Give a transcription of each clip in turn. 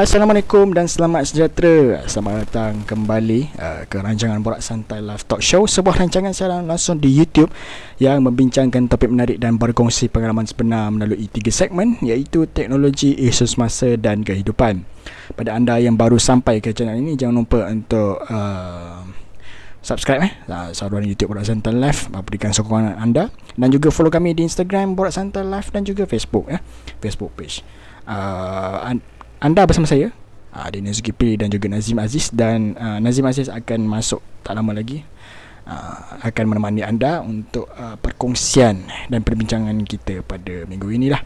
Assalamualaikum dan selamat sejahtera. Selamat datang kembali uh, ke rancangan Borak Santai Live Talk Show, sebuah rancangan siaran langsung di YouTube yang membincangkan topik menarik dan berkongsi pengalaman sebenar melalui tiga segmen iaitu teknologi, isu semasa dan kehidupan. Pada anda yang baru sampai ke channel ini, jangan lupa untuk uh, subscribe eh uh, saluran YouTube Borak Santai Live berikan sokongan anda dan juga follow kami di Instagram Borak Santai Live dan juga Facebook eh Facebook page. Uh, anda bersama saya. Uh, Daniel Zulkifli dan juga Nazim Aziz dan uh, Nazim Aziz akan masuk tak lama lagi. Uh, akan menemani anda untuk uh, perkongsian dan perbincangan kita pada minggu ini lah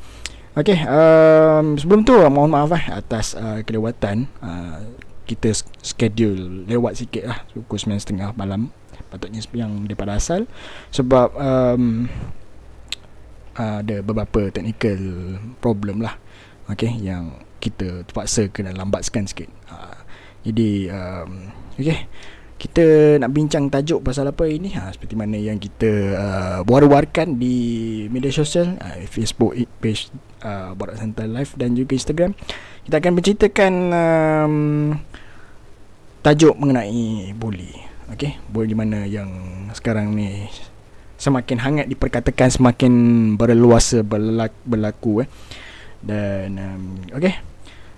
Okey, um, sebelum tu mohon maaf eh atas uh, kelewatan uh, kita schedule lewat sikit lah. Pukul 9.30 malam patutnya yang daripada asal. Sebab um, uh, ada beberapa technical problem lah. Okey yang kita terpaksa kena lambatkan sikit. Ha, jadi um, okey. Kita nak bincang tajuk pasal apa ini ha, Seperti mana yang kita uh, War-warkan di media sosial uh, Facebook page uh, Borak Santai Live Dan juga Instagram Kita akan menceritakan um, Tajuk mengenai bully Okay Bully di mana yang sekarang ni Semakin hangat diperkatakan Semakin berluasa berlaku, berlaku eh. Dan um, Okay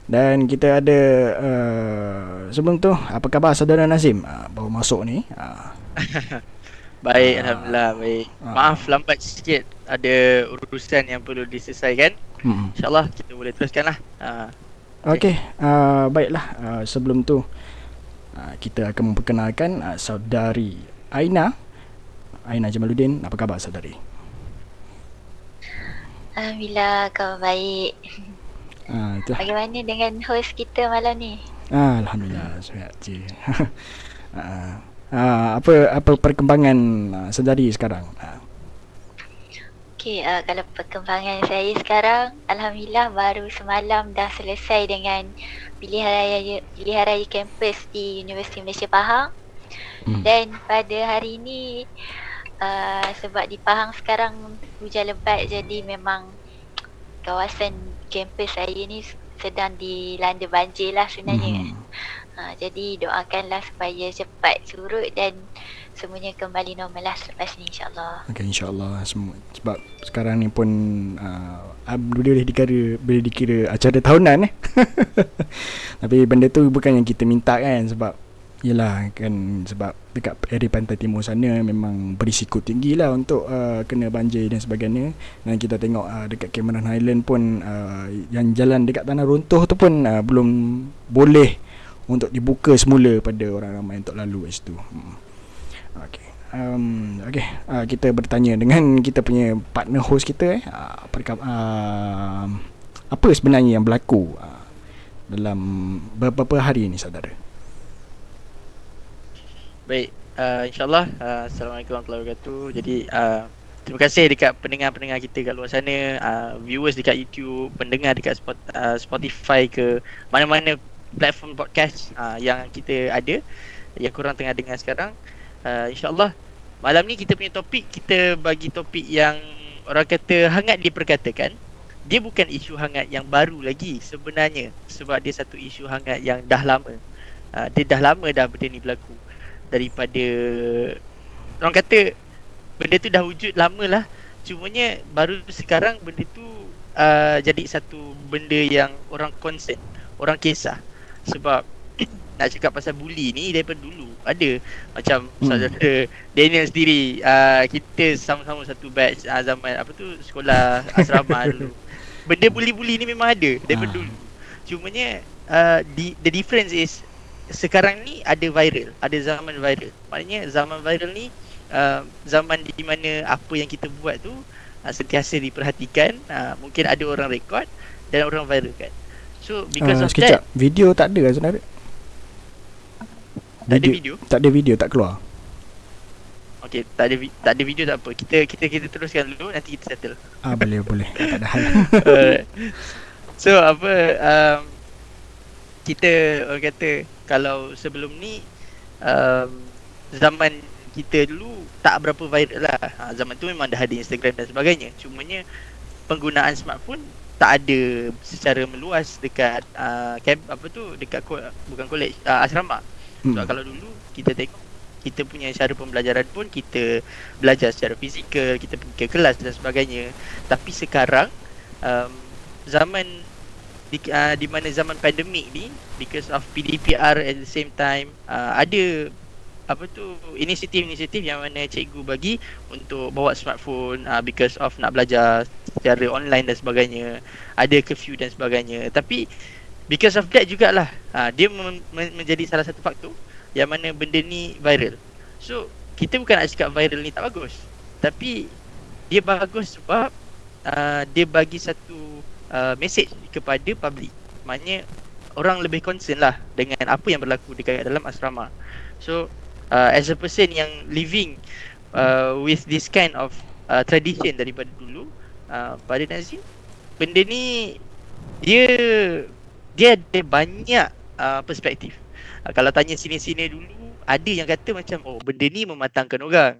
dan kita ada uh, sebelum tu apa khabar saudara Nazim? Uh, baru masuk ni. Uh. baik uh, alhamdulillah baik. Uh. Maaf lambat sikit ada urusan yang perlu diselesaikan. Hmm. Insyaallah kita boleh teruskanlah. Uh. Okey, okay. uh, baiklah uh, sebelum tu uh, kita akan memperkenalkan uh, saudari Aina. Aina Jamaluddin, apa khabar saudari? Alhamdulillah kau baik. Ha, Bagaimana dengan host kita malam ni? Ah, Alhamdulillah, sihat je. ha, ha, apa apa perkembangan sedari sekarang? Ha. Okay, uh, kalau perkembangan saya sekarang, Alhamdulillah baru semalam dah selesai dengan pilihan raya, pilihan raya kampus di Universiti Malaysia Pahang. Hmm. Dan pada hari ini, uh, sebab di Pahang sekarang hujan lebat jadi memang kawasan kampus saya ni sedang dilanda banjir lah sebenarnya. Hmm. Ha, jadi doakanlah supaya cepat surut dan semuanya kembali normal lah selepas ni insyaAllah. Okay insyaAllah semua. Sebab sekarang ni pun uh, boleh dikira, boleh dikira acara tahunan eh. Tapi benda tu bukan yang kita minta kan sebab Yelah kan sebab dekat area pantai timur sana memang berisiko tinggi lah untuk uh, kena banjir dan sebagainya dan kita tengok uh, dekat Cameron Highland pun uh, yang jalan dekat tanah runtuh tu pun uh, belum boleh untuk dibuka semula pada orang ramai untuk lalu kat situ hmm. okay. Um, okay. Uh, kita bertanya dengan kita punya partner host kita eh. Uh, uh, apa sebenarnya yang berlaku uh, dalam beberapa hari ini saudara Baik, uh, insyaAllah uh, Assalamualaikum warahmatullahi wabarakatuh. Jadi uh, terima kasih dekat pendengar-pendengar kita kat luar sana uh, Viewers dekat YouTube, pendengar dekat spot, uh, Spotify ke Mana-mana platform podcast uh, yang kita ada Yang korang tengah dengar sekarang. Uh, InsyaAllah malam ni kita punya topik Kita bagi topik yang orang kata hangat diperkatakan. Dia bukan isu hangat yang baru lagi sebenarnya Sebab dia satu isu hangat yang dah lama. Uh, Dia dah lama dah benda ni berlaku daripada orang kata benda tu dah wujud lama lah. Cumanya baru sekarang benda tu uh, jadi satu benda yang orang concern orang kisah. Sebab nak cakap pasal bully ni daripada dulu ada. Macam hmm. saudara Daniel sendiri uh, kita sama-sama satu batch uh, zaman apa tu sekolah asrama dulu. Benda bully-bully ni memang ada daripada ha. dulu. Cumanya uh, the, the difference is sekarang ni ada viral, ada zaman viral. Maknanya zaman viral ni uh, zaman di mana apa yang kita buat tu uh, sentiasa diperhatikan, uh, mungkin ada orang rekod dan orang viral kan. So because uh, of sekejap. that video tak ada sebenarnya. Tak ada video. Tak ada video tak keluar. Okay, tak ada tak ada video tak apa. Kita kita kita teruskan dulu nanti kita settle. Ah boleh boleh. tak ada hal. so apa um, kita orang kata kalau sebelum ni um, zaman kita dulu tak berapa viral lah ha, zaman tu memang dah ada Instagram dan sebagainya cumanya penggunaan smartphone tak ada secara meluas dekat uh, camp apa tu dekat ko, bukan college uh, asrama. Sebab Hmm. kalau dulu kita tengok kita punya cara pembelajaran pun kita belajar secara fizikal, kita pergi ke kelas dan sebagainya. Tapi sekarang um, zaman di, uh, di mana zaman pandemik ni because of PDPR at the same time uh, ada apa tu inisiatif-inisiatif yang mana cikgu bagi untuk bawa smartphone uh, because of nak belajar secara online dan sebagainya. Ada curfew dan sebagainya. Tapi because of that jugalah uh, dia mem- men- menjadi salah satu faktor yang mana benda ni viral. So kita bukan nak cakap viral ni tak bagus. Tapi dia bagus sebab uh, dia bagi satu uh, message kepada public. Maknanya orang lebih concern lah dengan apa yang berlaku dekat dalam asrama. So uh, as a person yang living uh, with this kind of uh, tradition daripada dulu uh, pada Nazim benda ni dia dia ada banyak uh, perspektif. Uh, kalau tanya sini-sini dulu ada yang kata macam oh benda ni mematangkan orang.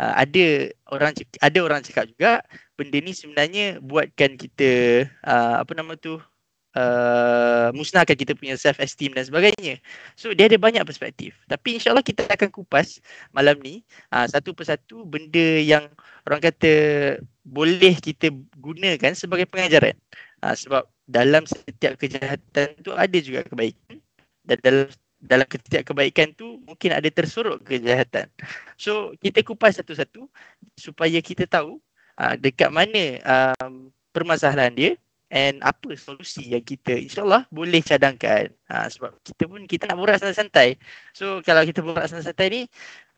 Uh, ada orang cak- ada orang cakap juga benda ni sebenarnya buatkan kita uh, apa nama tu uh, musnahkan kita punya self esteem dan sebagainya. So dia ada banyak perspektif. Tapi insyaallah kita akan kupas malam ni uh, satu persatu benda yang orang kata boleh kita gunakan sebagai pengajaran. Uh, sebab dalam setiap kejahatan tu ada juga kebaikan dan dalam dalam setiap kebaikan tu mungkin ada tersorok kejahatan. So kita kupas satu-satu supaya kita tahu uh, dekat mana um, permasalahan dia and apa solusi yang kita insyaallah boleh cadangkan. Ha, sebab kita pun kita nak borak santai-santai. So kalau kita borak santai-santai ni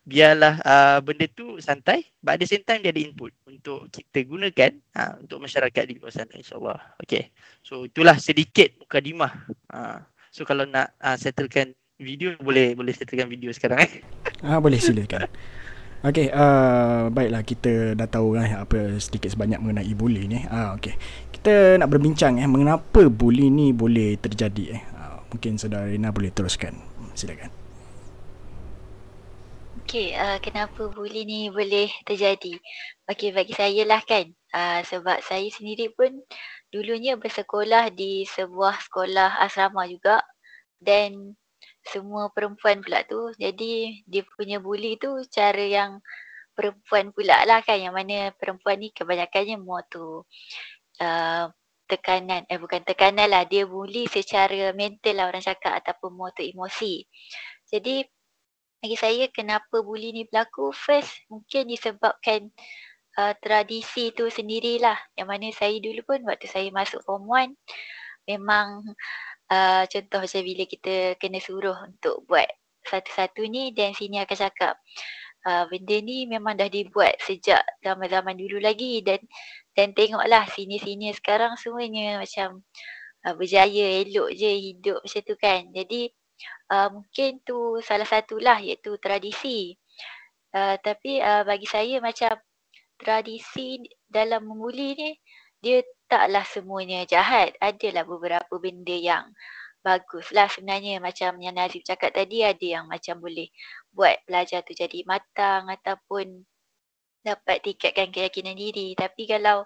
biarlah uh, benda tu santai but at the same time dia ada input untuk kita gunakan ha, untuk masyarakat di luar sana insyaallah. Okay. So itulah sedikit mukadimah. Ha, so kalau nak uh, settlekan video boleh boleh settlekan video sekarang eh. Ah boleh silakan. Okey, uh, baiklah kita dah tahu kan apa sedikit sebanyak mengenai bully ni. Ah okey. Kita nak berbincang eh mengapa bully ni boleh terjadi eh. Uh, mungkin saudara Rina boleh teruskan. Silakan. Okey, uh, kenapa bully ni boleh terjadi? Okey, bagi saya lah kan. Uh, sebab saya sendiri pun dulunya bersekolah di sebuah sekolah asrama juga. Dan semua perempuan pula tu. Jadi dia punya bully tu cara yang perempuan pula lah kan. Yang mana perempuan ni kebanyakannya more tu uh, tekanan. Eh bukan tekanan lah. Dia bully secara mental lah orang cakap. Ataupun more tu emosi. Jadi bagi saya kenapa bully ni berlaku first mungkin disebabkan uh, tradisi tu sendirilah yang mana saya dulu pun waktu saya masuk form 1 memang uh, contoh macam bila kita kena suruh untuk buat satu-satu ni dan sini akan cakap uh, benda ni memang dah dibuat sejak zaman-zaman dulu lagi dan dan tengoklah sini-sini sekarang semuanya macam uh, berjaya elok je hidup macam tu kan jadi uh, mungkin tu salah satulah iaitu tradisi. Uh, tapi uh, bagi saya macam tradisi dalam membuli ni dia taklah semuanya jahat. Adalah beberapa benda yang bagus lah sebenarnya macam yang Nazif cakap tadi ada yang macam boleh buat pelajar tu jadi matang ataupun dapat tingkatkan keyakinan diri. Tapi kalau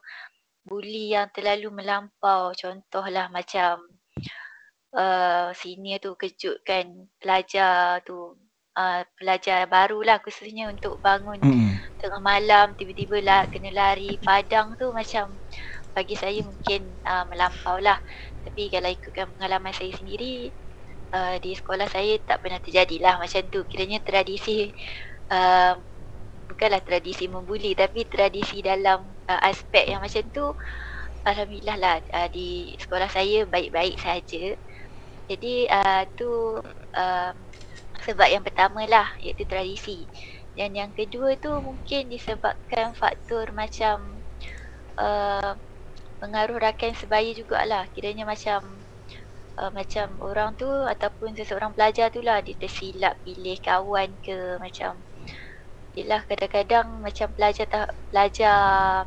bully yang terlalu melampau contohlah macam uh, senior tu kejutkan pelajar tu uh, pelajar barulah khususnya untuk bangun Hmm. tengah malam tiba-tiba lah kena lari padang tu macam bagi saya mungkin uh, melampau lah. Tapi kalau ikutkan pengalaman saya sendiri uh, di sekolah saya tak pernah terjadilah macam tu. Kiranya tradisi uh, bukanlah tradisi membuli tapi tradisi dalam uh, aspek yang macam tu Alhamdulillah lah uh, di sekolah saya baik-baik saja. Jadi uh, tu uh, sebab yang pertama lah iaitu tradisi. Dan yang kedua tu mungkin disebabkan faktor macam uh, pengaruh rakan sebaya jugalah. Kiranya macam uh, macam orang tu ataupun seseorang pelajar tu lah dia tersilap pilih kawan ke macam Yelah kadang-kadang macam pelajar ta- pelajar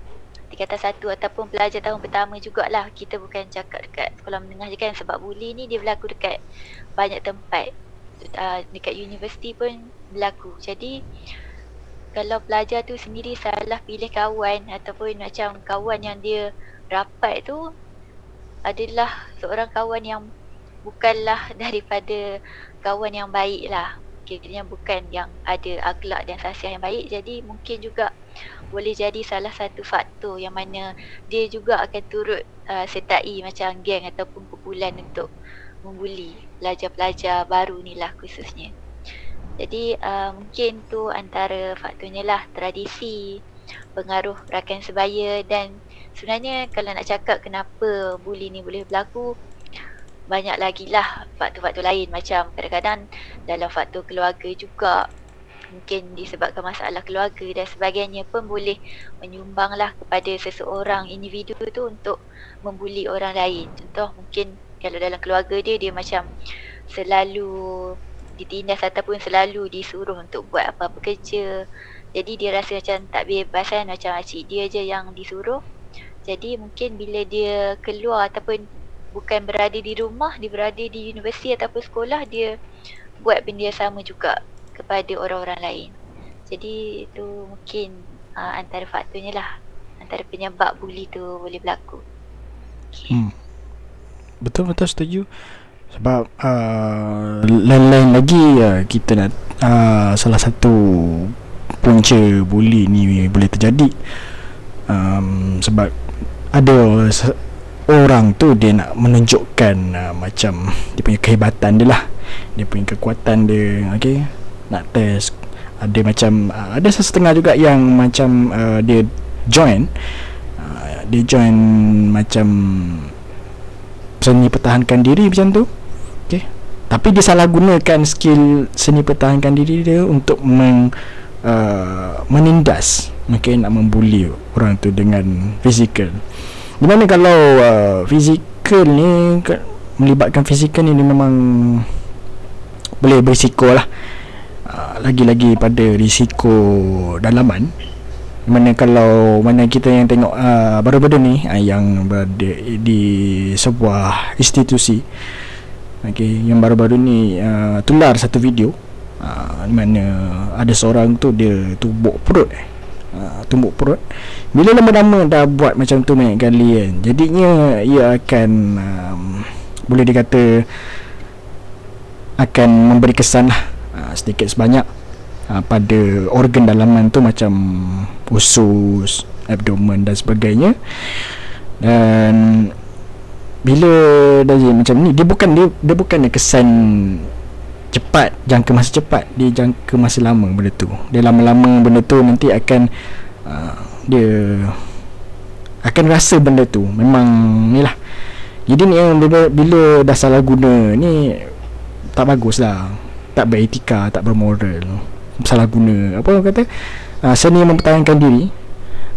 tingkatan satu ataupun pelajar tahun pertama jugalah kita bukan cakap dekat sekolah menengah je kan sebab bully ni dia berlaku dekat banyak tempat uh, dekat universiti pun berlaku jadi kalau pelajar tu sendiri salah pilih kawan ataupun macam kawan yang dia rapat tu adalah seorang kawan yang bukanlah daripada kawan yang baik lah. Kiranya bukan yang ada akhlak dan sasiah yang baik. Jadi mungkin juga boleh jadi salah satu faktor yang mana dia juga akan turut uh, sertai macam geng ataupun kumpulan untuk membuli pelajar-pelajar baru ni lah khususnya. Jadi uh, mungkin tu antara faktornya lah tradisi, pengaruh rakan sebaya dan sebenarnya kalau nak cakap kenapa bully ni boleh berlaku banyak lagi lah faktor-faktor lain macam kadang-kadang dalam faktor keluarga juga mungkin disebabkan masalah keluarga dan sebagainya pun boleh menyumbang lah kepada seseorang individu tu untuk membuli orang lain. Contoh mungkin kalau dalam keluarga dia dia macam selalu ditindas ataupun selalu disuruh untuk buat apa-apa kerja. Jadi dia rasa macam tak bebas kan macam cik dia je yang disuruh. Jadi mungkin bila dia keluar ataupun bukan berada di rumah, dia berada di universiti ataupun sekolah, dia buat benda yang sama juga kepada orang-orang lain. Jadi itu mungkin uh, antara faktornya lah. Antara penyebab bully tu boleh berlaku. Okay. Hmm. Betul-betul setuju. Sebab uh, lain-lain lagi uh, kita nak uh, salah satu punca bully ni boleh terjadi. Um, sebab ada orang tu dia nak menunjukkan uh, macam dia punya kehebatan dia lah. Dia punya kekuatan dia okey nak test. Ada macam uh, ada setengah juga yang macam uh, dia join. Uh, dia join macam seni pertahankan diri macam tu okey tapi dia salah gunakan skill seni pertahankan diri dia untuk meng, uh, menindas. Mungkin nak membuli orang tu dengan fizikal di mana kalau uh, fizikal ni melibatkan fizikal ni dia memang boleh berisiko lah. Uh, lagi-lagi pada risiko dalaman. Mana kalau mana kita yang tengok uh, baru-baru ni uh, yang berada di sebuah institusi. Okay, yang baru-baru ni uh, tular satu video. Uh, mana ada seorang tu dia tubuk perut. eh Ha, tumbuk perut. Bila lama-lama dah buat macam tu banyak kali kan? Jadinya ia akan um, boleh dikata akan memberi kesan lah. Uh, sedikit sebanyak uh, pada organ dalaman tu macam usus abdomen dan sebagainya. Dan bila dah jadi macam ni dia bukan dia, dia bukan kesan cepat jangka masa cepat dia jangka masa lama benda tu. Dia lama-lama benda tu nanti akan uh, dia akan rasa benda tu. Memang ni lah. Jadi ni bila, bila dah salah guna ni tak bagus lah. Tak beretika tak bermoral. Salah guna. Apa orang kata? Uh, seni mempertahankan diri.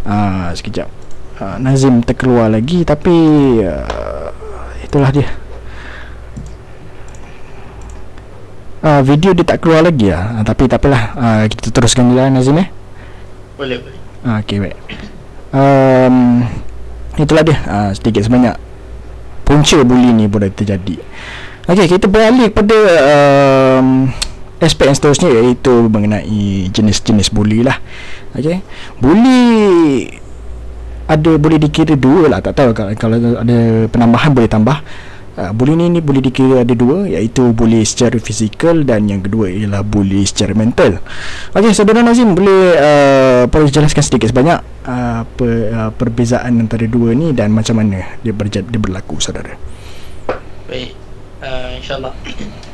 Uh, sekejap. Uh, Nazim terkeluar lagi tapi uh, itulah dia uh, video dia tak keluar lagi lah. Uh, tapi tak apalah. Uh, kita teruskan dulu lah Nazim eh? Boleh boleh. Uh, ok baik. Um, itulah dia. Uh, sedikit sebanyak punca bully ni boleh terjadi. Ok kita beralih kepada um, aspek yang seterusnya iaitu mengenai jenis-jenis bully lah. Ok bully ada boleh dikira dua lah. Tak tahu kalau, kalau ada penambahan boleh tambah Uh, bully ni, ni boleh dikira ada dua iaitu bully secara fizikal dan yang kedua ialah bully secara mental. Okey, saudara Nazim boleh uh, perlu jelaskan sedikit sebanyak uh, per, uh, perbezaan antara dua ni dan macam mana dia, berjad, dia berlaku saudara. Baik. Uh, InsyaAllah.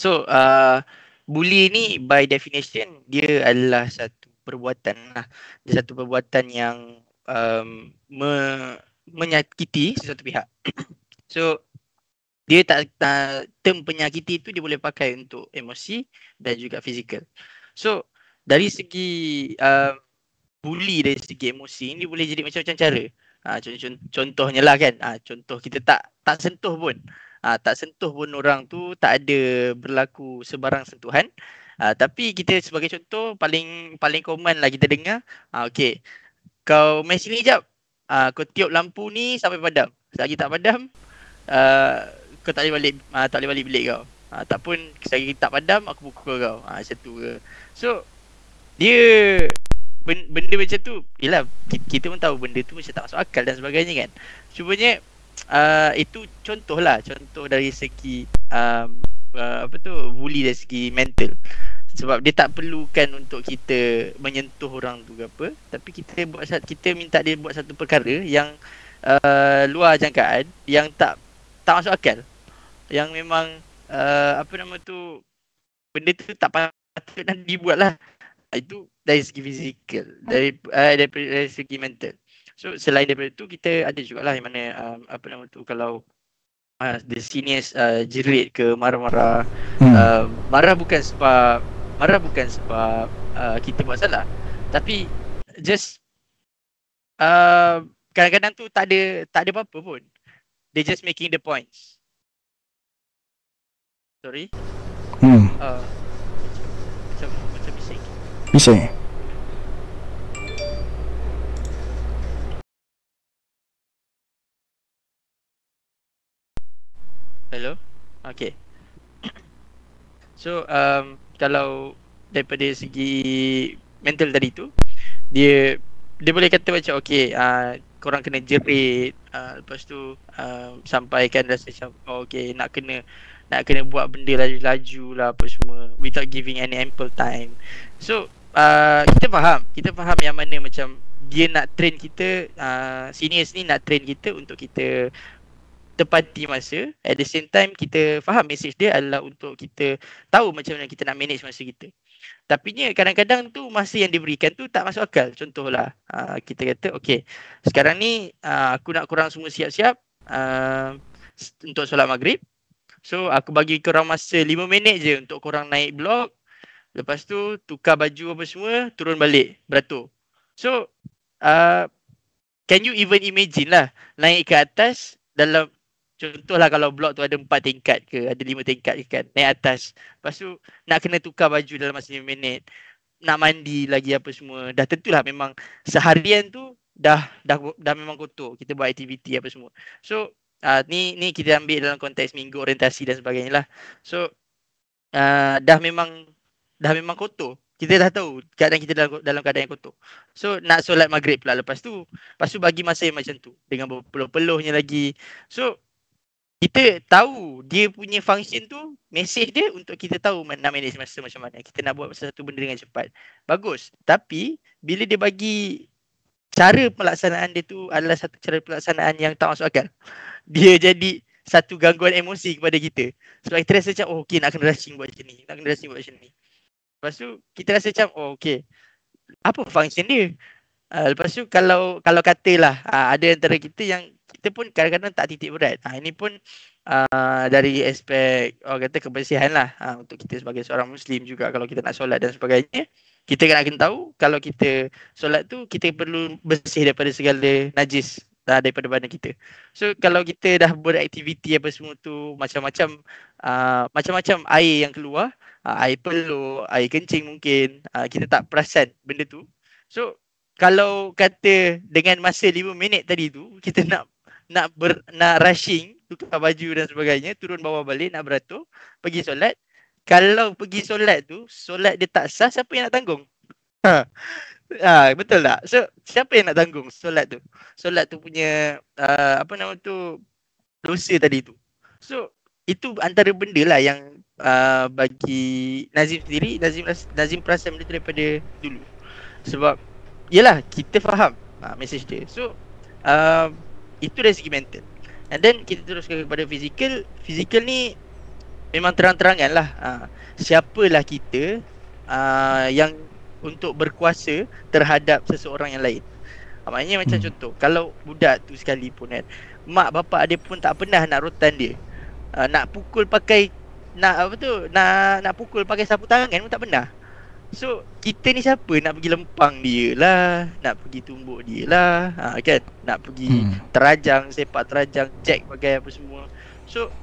So, uh, bully ni by definition dia adalah satu perbuatan lah. Dia satu perbuatan yang um, me- menyakiti sesuatu pihak. so, dia tak, tak term penyakiti itu dia boleh pakai untuk emosi dan juga fizikal. So dari segi uh, bully dari segi emosi ini boleh jadi macam-macam cara. Ha, contoh, contohnya lah kan. Ha, contoh kita tak tak sentuh pun. Ha, tak sentuh pun orang tu tak ada berlaku sebarang sentuhan. Ha, tapi kita sebagai contoh paling paling common lah kita dengar. Ha, okay. Kau main sini jap. Ha, kau tiup lampu ni sampai padam. Selagi tak padam. Uh, kau tak boleh balik uh, tak boleh balik bilik kau. Uh, tak pun selagi tak padam aku pukul kau. Ah uh, macam tu ke. So dia benda, macam tu yalah kita, pun tahu benda tu macam tak masuk akal dan sebagainya kan. Cumanya uh, itu contoh lah contoh dari segi um, uh, apa tu bully dari segi mental sebab dia tak perlukan untuk kita menyentuh orang tu ke apa tapi kita buat kita minta dia buat satu perkara yang uh, luar jangkaan yang tak tak masuk akal yang memang uh, apa nama tu benda tu tak patut nak dibuat lah itu dari segi fizikal dari uh, dari, dari segi mental. So selain daripada tu kita ada jugalah yang mana um, apa nama tu kalau uh, the seniors uh, jerit ke marah-marah. Hmm. uh, marah bukan sebab marah bukan sebab uh, kita buat salah. Tapi just uh, kadang-kadang tu tak ada tak ada apa-apa pun. They just making the points sorry? Hmm. Uh, macam macam bising. Bising? Hello? Okay. So um kalau daripada segi mental tadi tu dia dia boleh kata macam okey uh, korang kena jerit uh, lepas tu uh, sampaikan rasa macam oh, okey nak kena nak kena buat benda laju-laju lah apa semua without giving any ample time. So uh, kita faham. Kita faham yang mana macam dia nak train kita uh, seniors ni nak train kita untuk kita tepati masa. At the same time kita faham message dia adalah untuk kita tahu macam mana kita nak manage masa kita. Tapi ni kadang-kadang tu masa yang diberikan tu tak masuk akal. Contohlah uh, kita kata okay sekarang ni uh, aku nak kurang semua siap-siap uh, untuk solat maghrib so aku bagi korang masa 5 minit je untuk korang naik blok lepas tu tukar baju apa semua turun balik beratur so uh, can you even imagine lah naik ke atas dalam Contohlah kalau blok tu ada empat tingkat ke, ada lima tingkat ke kan, naik atas. Lepas tu nak kena tukar baju dalam masa 5 minit. Nak mandi lagi apa semua. Dah tentulah memang seharian tu dah dah dah memang kotor. Kita buat aktiviti apa semua. So uh, ni ni kita ambil dalam konteks minggu orientasi dan sebagainya lah. So uh, dah memang dah memang kotor. Kita dah tahu keadaan kita dalam, dalam keadaan yang kotor. So nak solat maghrib pula lepas tu. Lepas tu bagi masa yang macam tu. Dengan berpeluh-peluhnya lagi. So kita tahu dia punya function tu message dia untuk kita tahu nak manage masa macam mana kita nak buat satu benda dengan cepat bagus tapi bila dia bagi cara pelaksanaan dia tu adalah satu cara pelaksanaan yang tak masuk akal. Dia jadi satu gangguan emosi kepada kita. Sebab kita rasa macam oh okey nak kena rushing buat macam ni nak kena rushing buat macam ni. Lepas tu kita rasa macam oh okey apa function dia? Uh, lepas tu kalau kalau katalah uh, ada antara kita yang kita pun kadang-kadang tak titik berat. Ha, ini pun uh, dari aspek orang kata kebersihan lah. Ha, untuk kita sebagai seorang Muslim juga kalau kita nak solat dan sebagainya. Kita kena akan tahu kalau kita solat tu kita perlu bersih daripada segala najis uh, daripada badan kita. So kalau kita dah beraktiviti apa semua tu macam-macam uh, macam-macam air yang keluar, uh, air peluh, air kencing mungkin uh, kita tak perasan benda tu. So kalau kata dengan masa 5 minit tadi tu kita nak nak ber, nak rushing tukar baju dan sebagainya turun bawah balik nak beratur pergi solat kalau pergi solat tu solat dia tak sah siapa yang nak tanggung? Ha. ha betul tak? So siapa yang nak tanggung solat tu? Solat tu punya uh, apa nama tu dosa tadi tu. So itu antara benda lah yang uh, bagi Nazim sendiri Nazim Nazim perasan benda tu daripada dulu. Sebab yalah kita faham uh, message dia. So uh, itu dari segi mental. And then kita teruskan kepada fizikal. Fizikal ni memang terang-terangan lah. Ha, Siapalah kita uh, yang untuk berkuasa terhadap seseorang yang lain. Ha, Maknanya macam hmm. contoh Kalau budak tu sekalipun kan Mak bapak dia pun tak pernah nak rotan dia. Uh, Nak pukul pakai nak apa tu nak nak pukul pakai sapu tangan pun tak pernah. So kita ni siapa nak pergi lempang dia lah Nak pergi tumbuk dia lah ha, kan? Nak pergi hmm. terajang, sepak terajang, cek bagai apa semua. So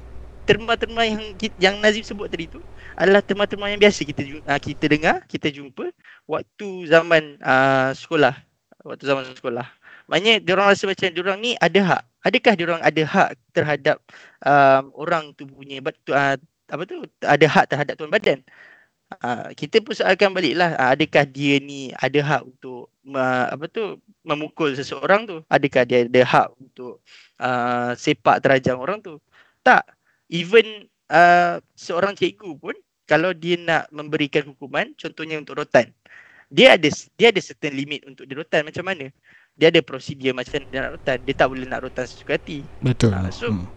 terma-terma yang yang Nazim sebut tadi tu Adalah terma-terma yang biasa kita uh, kita dengar, kita jumpa Waktu zaman uh, sekolah. Waktu zaman sekolah. Maknanya diorang rasa macam diorang ni ada hak. Adakah diorang ada hak terhadap um, orang tu punya uh, apa tu? Ada hak terhadap tuan badan? Uh, kita persoalkan balik lah uh, adakah dia ni ada hak untuk uh, apa tu? Memukul seseorang tu? Adakah dia ada hak untuk uh, sepak terajang orang tu? Tak even uh, seorang cikgu pun kalau dia nak memberikan hukuman contohnya untuk rotan dia ada dia ada certain limit untuk dia rotan. Macam mana? Dia ada prosedur macam dia nak rotan. Dia tak boleh nak rotan sesuka hati. Betul. Uh, so hmm.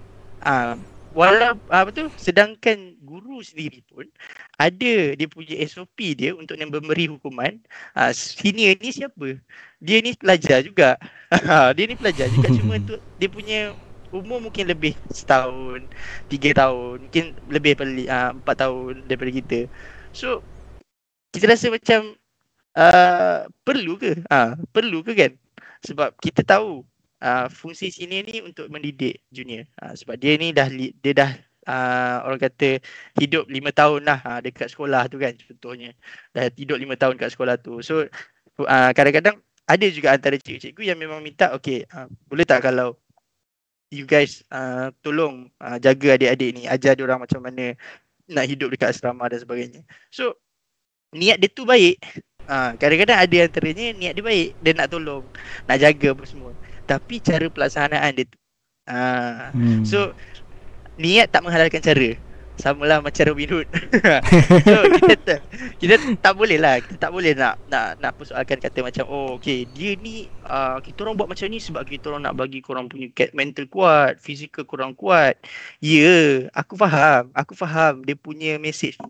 uh, walau uh, apa tu? Sedangkan guru sendiri pun ada dia punya SOP dia untuk yang memberi hukuman. Uh, senior ni siapa? Dia ni pelajar juga. Dia ni pelajar juga. Cuma tu dia punya umur mungkin lebih setahun tiga tahun mungkin lebih daripada uh, empat tahun daripada kita so kita rasa macam uh, perlu ke uh, perlu ke kan sebab kita tahu uh, fungsi sini ni untuk mendidik junior. Uh, sebab dia ni dah dia dah uh, orang kata hidup lima tahun lah uh, dekat sekolah tu kan contohnya. Dah hidup lima tahun kat sekolah tu. So uh, kadang-kadang ada juga antara cikgu-cikgu yang memang minta okay uh, boleh tak kalau you guys uh, tolong uh, jaga adik-adik ni ajar dia orang macam mana nak hidup dekat asrama dan sebagainya. So niat dia tu baik. Uh, kadang-kadang ada antaranya niat dia baik dia nak tolong nak jaga apa semua tapi cara pelaksanaan dia tu. Ha. Hmm. So niat tak menghalalkan cara. Samalah macam Robin Hood. so kita tak, kita tak boleh lah kita tak boleh nak nak nak persoalkan kata macam oh okey dia ni uh, kita orang buat macam ni sebab kita orang nak bagi korang punya mental kuat, fizikal kurang kuat. Ya, yeah, aku faham. Aku faham dia punya message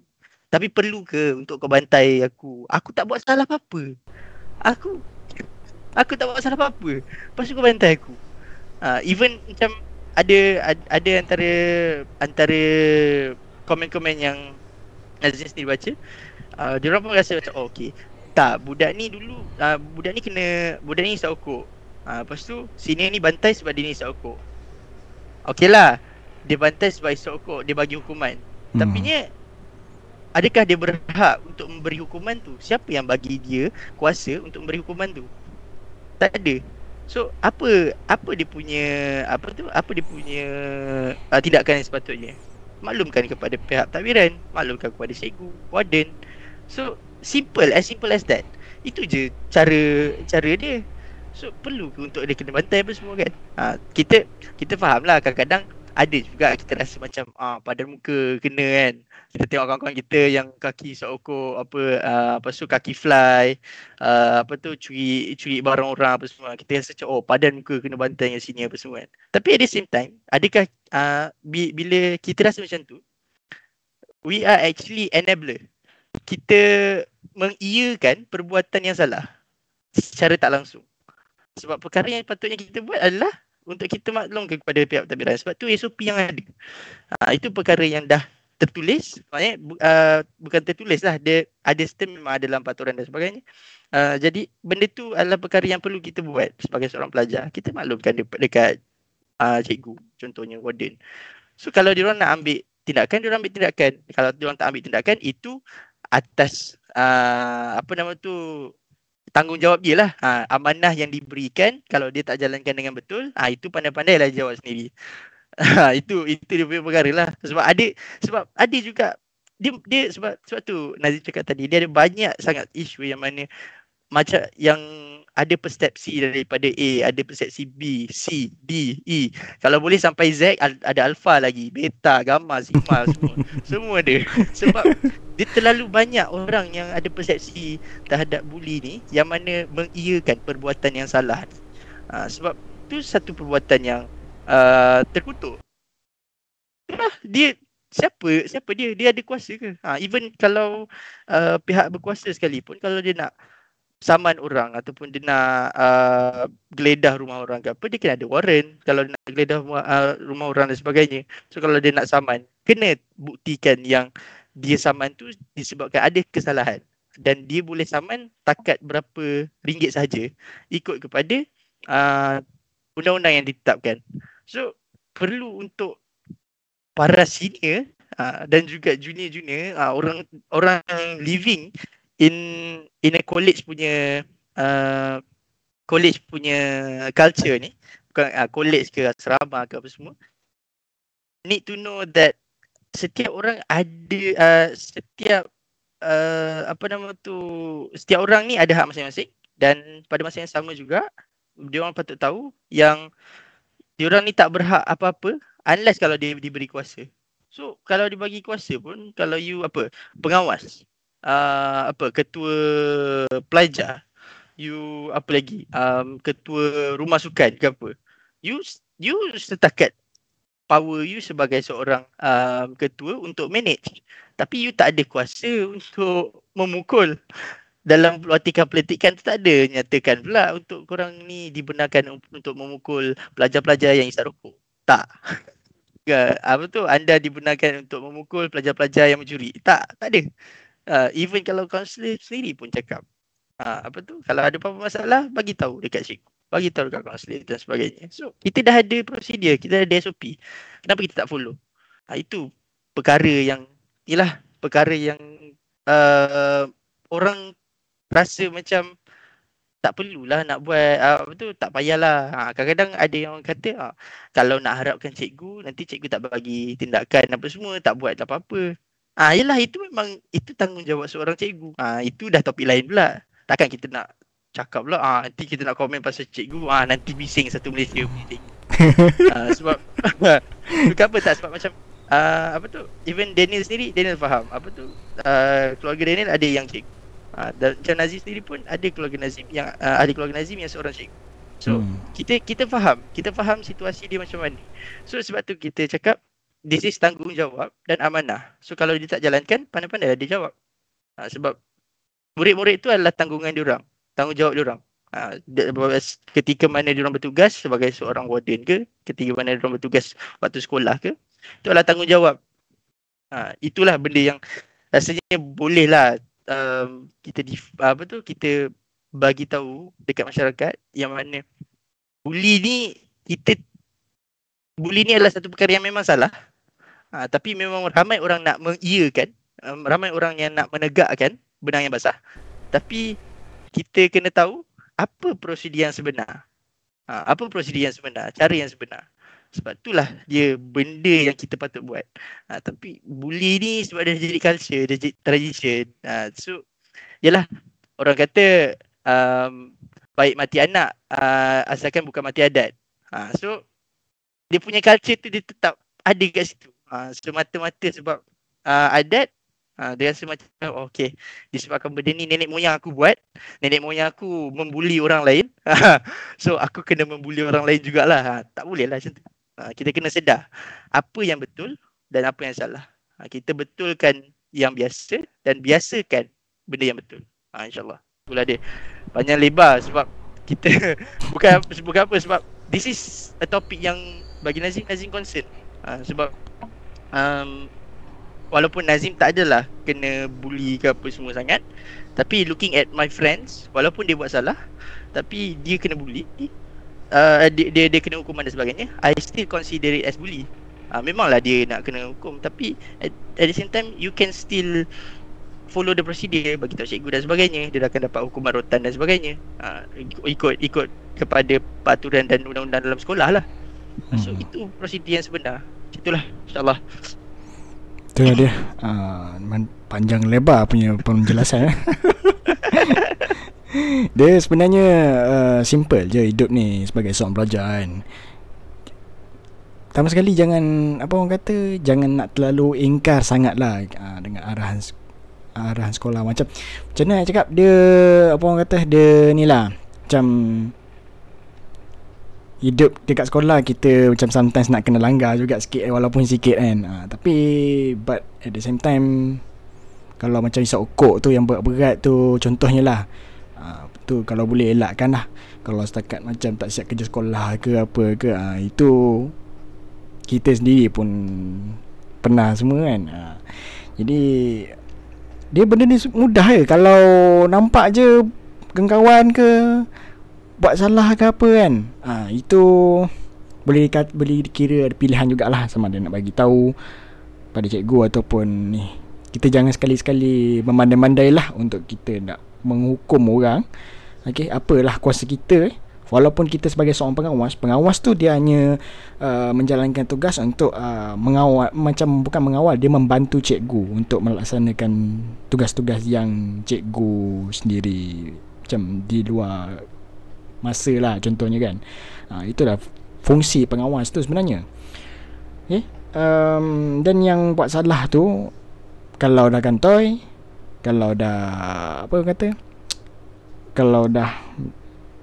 Tapi perlu ke untuk kau bantai aku? Aku tak buat salah apa-apa. Aku Aku tak buat salah apa-apa. Lepas tu kau bantai aku. Uh, even macam ada ada antara antara komen-komen yang Aziz ni baca. Uh, dia orang pun rasa macam oh, okey. Tak, budak ni dulu uh, budak ni kena budak ni isap okok. Uh, lepas tu sini ni bantai sebab dia ni isap okok. Okey lah. Dia bantai sebab isap okok, dia bagi hukuman. Hmm. Tapi nya adakah dia berhak untuk memberi hukuman tu? Siapa yang bagi dia kuasa untuk memberi hukuman tu? tak ada. So apa apa dia punya apa tu apa dia punya uh, tindakan yang sepatutnya? Maklumkan kepada pihak takbiran, maklumkan kepada cikgu, warden. So simple as simple as that. Itu je cara cara dia. So perlu ke untuk dia kena bantai apa semua kan? Ha, kita kita faham lah kadang-kadang ada juga kita rasa macam ah pada muka kena kan kita tengok kawan-kawan kita yang kaki sokok apa uh, apa tu kaki fly uh, apa tu curi curi barang orang apa semua. Kita rasa macam oh padan muka kena bantai yang sini apa semua kan. Tapi at the same time adakah uh, bila kita rasa macam tu we are actually enabler. Kita mengiyakan perbuatan yang salah secara tak langsung. Sebab perkara yang patutnya kita buat adalah untuk kita maklum kepada pihak pentadbiran sebab tu SOP yang ada. Ha, itu perkara yang dah tertulis, maknanya uh, bukan tertulis lah, dia ada sistem memang ada dalam peraturan dan sebagainya. Uh, jadi benda tu adalah perkara yang perlu kita buat sebagai seorang pelajar. Kita maklumkan dekat, dekat uh, cikgu, contohnya warden. So kalau dia orang nak ambil tindakan, dia orang ambil tindakan. Kalau dia orang tak ambil tindakan, itu atas uh, apa nama tu tanggungjawab dia lah. Ha, amanah yang diberikan kalau dia tak jalankan dengan betul, ha, itu pandai-pandai lah jawab sendiri. Ha, itu itu dia punya perkara lah. Sebab ada sebab ada juga dia dia sebab sebab tu Nazim cakap tadi dia ada banyak sangat isu yang mana macam yang ada persepsi daripada A, ada persepsi B, C, D, E. Kalau boleh sampai Z ada alpha lagi, beta, gamma, sigma semua. semua ada. Sebab dia terlalu banyak orang yang ada persepsi terhadap bully ni yang mana mengiyakan perbuatan yang salah. Ha, sebab tu satu perbuatan yang uh, terkutuk. Itulah dia siapa siapa dia? Dia ada kuasa ke? Ha, even kalau uh, pihak berkuasa sekalipun kalau dia nak saman orang ataupun dia nak uh, geledah rumah orang ke apa dia kena ada warrant. Kalau dia nak geledah rumah, uh, rumah orang dan sebagainya. So kalau dia nak saman kena buktikan yang dia saman tu disebabkan ada kesalahan. Dan dia boleh saman takat berapa ringgit saja ikut kepada uh, undang-undang yang ditetapkan so perlu untuk para senior uh, dan juga junior-junior uh, orang orang living in in a college punya uh, college punya culture ni bukan uh, college ke asrama ke apa semua need to know that setiap orang ada uh, setiap uh, apa nama tu setiap orang ni ada hak masing-masing dan pada masa yang sama juga dia orang patut tahu yang dia orang ni tak berhak apa-apa unless kalau dia diberi kuasa. So kalau dibagi kuasa pun kalau you apa pengawas uh, apa ketua pelajar you apa lagi um, ketua rumah sukan ke apa you you setakat power you sebagai seorang um, ketua untuk manage tapi you tak ada kuasa untuk memukul dalam artikel pelitikan tu tak ada nyatakan pula untuk korang ni dibenarkan untuk memukul pelajar-pelajar yang isap rokok. Tak. Ke apa tu? Anda dibenarkan untuk memukul pelajar-pelajar yang mencuri. Tak tak ada. Uh, even kalau kaunselor sendiri pun cakap. Uh, apa tu? Kalau ada apa-apa masalah bagi tahu dekat cikgu bagi tahu dekat kaunselor dan sebagainya. So, kita dah ada prosedur, kita dah ada SOP. Kenapa kita tak follow? Ha, itu perkara yang, inilah perkara yang uh, orang rasa macam tak perlulah nak buat uh, apa tu tak payahlah. Ha, kadang-kadang ada yang kata ha, kalau nak harapkan cikgu nanti cikgu tak bagi tindakan apa semua tak buat apa-apa. Ah ha, yalah itu memang itu tanggungjawab seorang cikgu. Ah ha, itu dah topik lain pula. Takkan kita nak cakap pula ah nanti kita nak komen pasal cikgu ah nanti bising satu Malaysia punya ah, sebab kenapa tak sebab macam ah apa tu even Daniel sendiri Daniel faham. Apa tu ah, keluarga Daniel ada yang cikgu ah, dan macam Nazim sendiri pun ada keluarga Nazim yang ah, ada keluarga Nazim yang seorang cikgu so hmm. kita kita faham kita faham situasi dia macam mana so sebab tu kita cakap this is tanggungjawab dan amanah so kalau dia tak jalankan pandai-pandai dia jawab ah, sebab murid-murid itu adalah tanggungan dia orang tanggungjawab dia orang. Ha, ketika mana dia orang bertugas sebagai seorang warden ke, ketika mana dia orang bertugas waktu sekolah ke, itu adalah tanggungjawab. Ha, itulah benda yang rasanya bolehlah um, kita di, apa tu kita bagi tahu dekat masyarakat yang mana buli ni kita buli ni adalah satu perkara yang memang salah. Ha, tapi memang ramai orang nak mengiyakan, um, ramai orang yang nak menegakkan benang yang basah. Tapi kita kena tahu apa prosedur yang sebenar. Ha, apa prosedur yang sebenar, cara yang sebenar. Sebab itulah dia benda yang kita patut buat. Ha, tapi bully ni sebab dia jadi culture, dia jadi tradition. Ha, so, yalah orang kata um, baik mati anak uh, asalkan bukan mati adat. Ha, so, dia punya culture tu dia tetap ada kat situ. Ha, semata-mata sebab uh, adat Ha, dia rasa macam oh, okay disebabkan benda ni nenek moyang aku buat nenek moyang aku membuli orang lain so aku kena membuli orang lain jugalah ha, tak boleh lah macam tu ha, kita kena sedar apa yang betul dan apa yang salah. Ha, kita betulkan yang biasa dan biasakan benda yang betul. Ha, insyaAllah. Itulah dia. Panjang lebar sebab kita bukan bukan apa sebab this is a topic yang bagi Nazim Nazim concern. Ha, sebab um, walaupun Nazim tak adalah kena bully ke apa semua sangat tapi looking at my friends walaupun dia buat salah tapi dia kena bully uh, dia, dia dia kena hukuman dan sebagainya I still consider it as bully. Uh, memanglah dia nak kena hukum tapi at, at the same time you can still follow the procedure bagi tahu cikgu dan sebagainya. Dia akan dapat hukuman rotan dan sebagainya. Uh, ikut ikut kepada peraturan dan undang-undang dalam sekolah lah. So hmm. itu prosedur yang sebenar. Itulah insyaallah. Itu dia. Uh, Panjang lebar punya penjelasan eh. Dia sebenarnya uh, Simple je hidup ni Sebagai seorang pelajar kan. Pertama sekali jangan Apa orang kata Jangan nak terlalu ingkar sangat lah uh, Dengan arahan Arahan sekolah. Macam Macam mana cakap Dia Apa orang kata Dia ni lah. Macam hidup dekat sekolah kita macam sometimes nak kena langgar juga sikit walaupun sikit kan. Ha, tapi but at the same time kalau macam isap okok tu yang berat-berat tu contohnya lah tu kalau boleh elakkan lah. Kalau setakat macam tak siap kerja sekolah ke apa ke ha, itu kita sendiri pun pernah semua kan. Ha, jadi dia benda ni mudah je. Kalau nampak je kawan ke buat salah ke apa kan. Ha, itu boleh boleh dikira ada pilihan jugalah sama ada nak bagi tahu pada cikgu ataupun ni. Kita jangan sekali-sekali memandai-mandai lah untuk kita nak menghukum orang okey apalah kuasa kita eh walaupun kita sebagai seorang pengawas pengawas tu dia hanya uh, menjalankan tugas untuk uh, mengawal macam bukan mengawal dia membantu cikgu untuk melaksanakan tugas-tugas yang cikgu sendiri macam di luar masa lah contohnya kan uh, itulah fungsi pengawas tu sebenarnya okay? um, dan yang buat salah tu kalau dah kantoi kalau dah apa kata kalau dah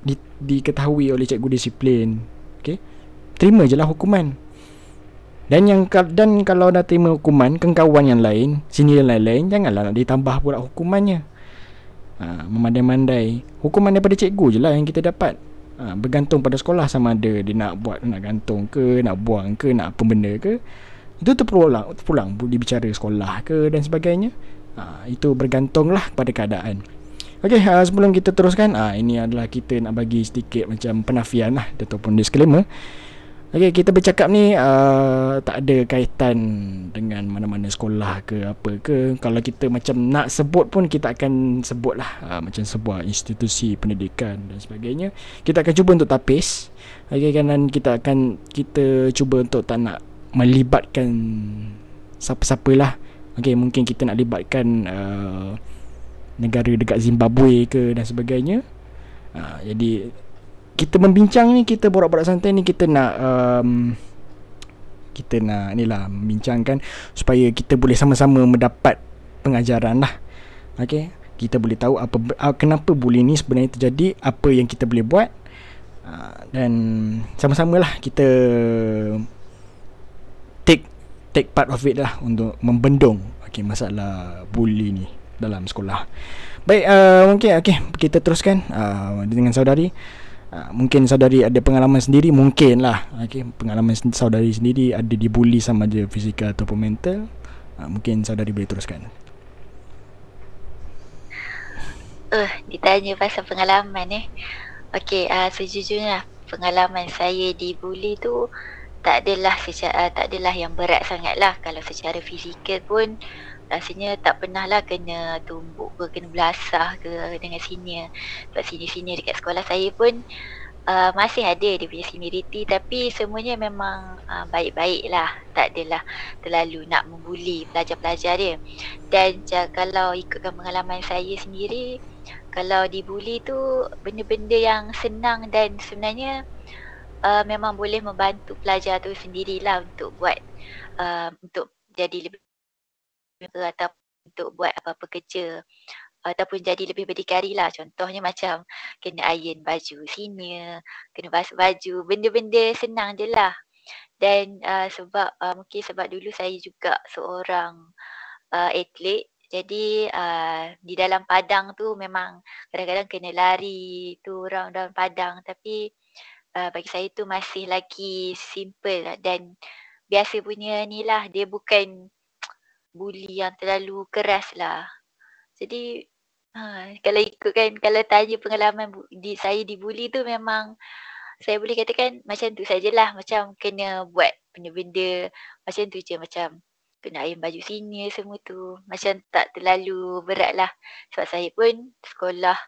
di, diketahui oleh cikgu disiplin okey terima je lah hukuman. Dan yang dan kalau dah terima hukuman kawan yang lain sini dan lain-lain janganlah nak ditambah pula hukumannya. Ha, memandai-mandai. Hukuman daripada cikgu je lah yang kita dapat. Ha, bergantung pada sekolah sama ada. Dia nak buat nak gantung ke nak buang ke nak apa benda ke. Itu terpulang terpulang dibicara sekolah ke dan sebagainya. Ha, itu bergantunglah pada keadaan Okey, uh, sebelum kita teruskan, uh, ini adalah kita nak bagi sedikit macam penafian lah ataupun disclaimer. Okey, kita bercakap ni uh, tak ada kaitan dengan mana-mana sekolah ke apa ke. Kalau kita macam nak sebut pun kita akan sebut lah uh, macam sebuah institusi pendidikan dan sebagainya. Kita akan cuba untuk tapis. Okey, kan kita akan kita cuba untuk tak nak melibatkan siapa-siapa lah. Okey, mungkin kita nak libatkan uh, negara dekat Zimbabwe ke dan sebagainya. Ha, jadi kita membincang ni kita borak-borak santai ni kita nak um, kita nak ni lah membincangkan supaya kita boleh sama-sama mendapat pengajaran lah. Okey, kita boleh tahu apa kenapa bully ni sebenarnya terjadi, apa yang kita boleh buat. Uh, dan sama-sama lah kita take take part of it lah untuk membendung okay, masalah bully ni dalam sekolah. Baik, uh, mungkin okey kita teruskan uh, dengan saudari. Uh, mungkin saudari ada pengalaman sendiri mungkin lah okay, pengalaman saudari sendiri ada dibuli sama ada fizikal ataupun mental. Uh, mungkin saudari boleh teruskan. Uh, ditanya pasal pengalaman eh. Okey, uh, sejujurnya pengalaman saya dibuli tu tak adalah secara, uh, tak adalah yang berat sangat lah kalau secara fizikal pun rasanya tak pernah lah kena tumbuk ke kena belasah ke dengan senior. Sebab senior-senior dekat sekolah saya pun uh, masih ada dia punya seniority. Tapi semuanya memang uh, baik-baik lah. Tak adalah terlalu nak membuli pelajar-pelajar dia. Dan uh, kalau ikutkan pengalaman saya sendiri kalau dibuli tu benda-benda yang senang dan sebenarnya uh, memang boleh membantu pelajar tu sendirilah untuk buat uh, untuk jadi lebih atau untuk buat apa-apa kerja ataupun jadi lebih berdikari lah. Contohnya macam kena iron baju senior kena basuh baju benda-benda senang je lah. Dan uh, sebab uh, mungkin sebab dulu saya juga seorang uh, atlet. Jadi uh, di dalam padang tu memang kadang-kadang kena lari tu orang dalam padang. Tapi uh, bagi saya tu masih lagi simple lah. Dan biasa punya ni lah dia bukan bully yang terlalu keras lah. Jadi ha, kalau ikutkan kalau tanya pengalaman bu, di saya dibuli tu memang saya boleh katakan macam tu sajalah. Macam kena buat benda-benda macam tu je. Macam kena ayam baju sini semua tu. Macam tak terlalu berat lah. Sebab saya pun sekolah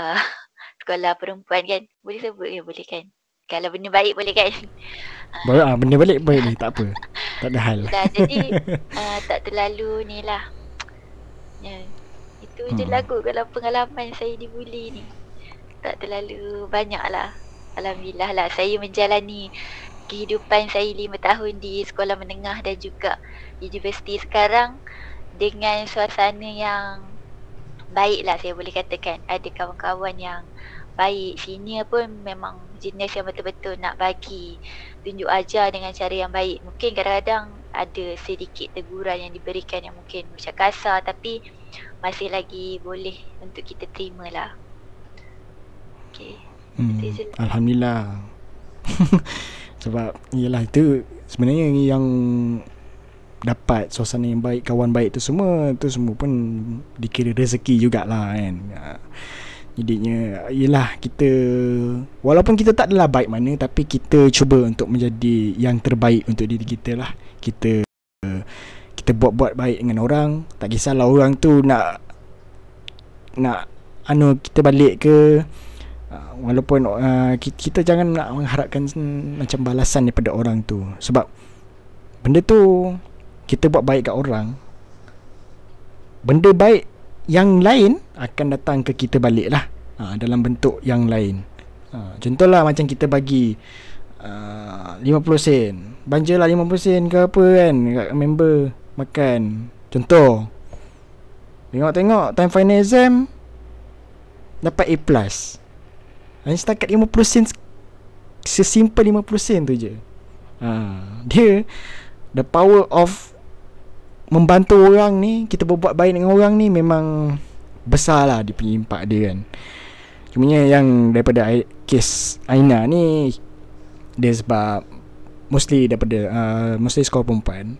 uh, sekolah perempuan kan. Boleh sebut ya boleh kan? Kalau benda baik boleh kan Baik ah benda balik baik ni tak apa. Tak ada hal. Dah, jadi uh, tak terlalu ni lah. Ya. Itu hmm. je kot kalau pengalaman saya dibuli ni. Tak terlalu banyak lah. Alhamdulillah lah saya menjalani kehidupan saya lima tahun di sekolah menengah dan juga universiti sekarang dengan suasana yang baik lah saya boleh katakan. Ada kawan-kawan yang baik. Senior pun memang jenis yang betul-betul nak bagi tunjuk ajar dengan cara yang baik. Mungkin kadang-kadang ada sedikit teguran yang diberikan yang mungkin macam kasar tapi masih lagi boleh untuk kita terima lah. Okay. Hmm, Alhamdulillah. Sebab ialah itu sebenarnya yang dapat suasana yang baik, kawan baik tu semua tu semua pun dikira rezeki jugalah kan. Jadinya Yelah kita Walaupun kita tak adalah baik mana Tapi kita cuba untuk menjadi Yang terbaik untuk diri kita lah. Kita Kita buat-buat baik dengan orang. Tak kisahlah orang tu nak Nak Anu kita balik ke uh, walaupun uh, kita, kita jangan nak mengharapkan macam balasan daripada orang tu. Sebab benda tu kita buat baik kat orang. Benda baik yang lain akan datang ke kita balik lah uh, dalam bentuk yang lain. Uh, contohlah macam kita bagi uh, 50 sen. Banjalah 50 sen ke apa kan kat member makan. Contoh Tengok-tengok time final exam Dapat A plus. Hanya setakat 50 sen Sesimpel 50 sen tu je. Ha, Dia The power of Membantu orang ni Kita berbuat baik dengan orang ni Memang Besar lah dia punya impak dia kan Cuma yang daripada Kes Aina ni Dia sebab Mostly daripada uh, Mostly sekolah perempuan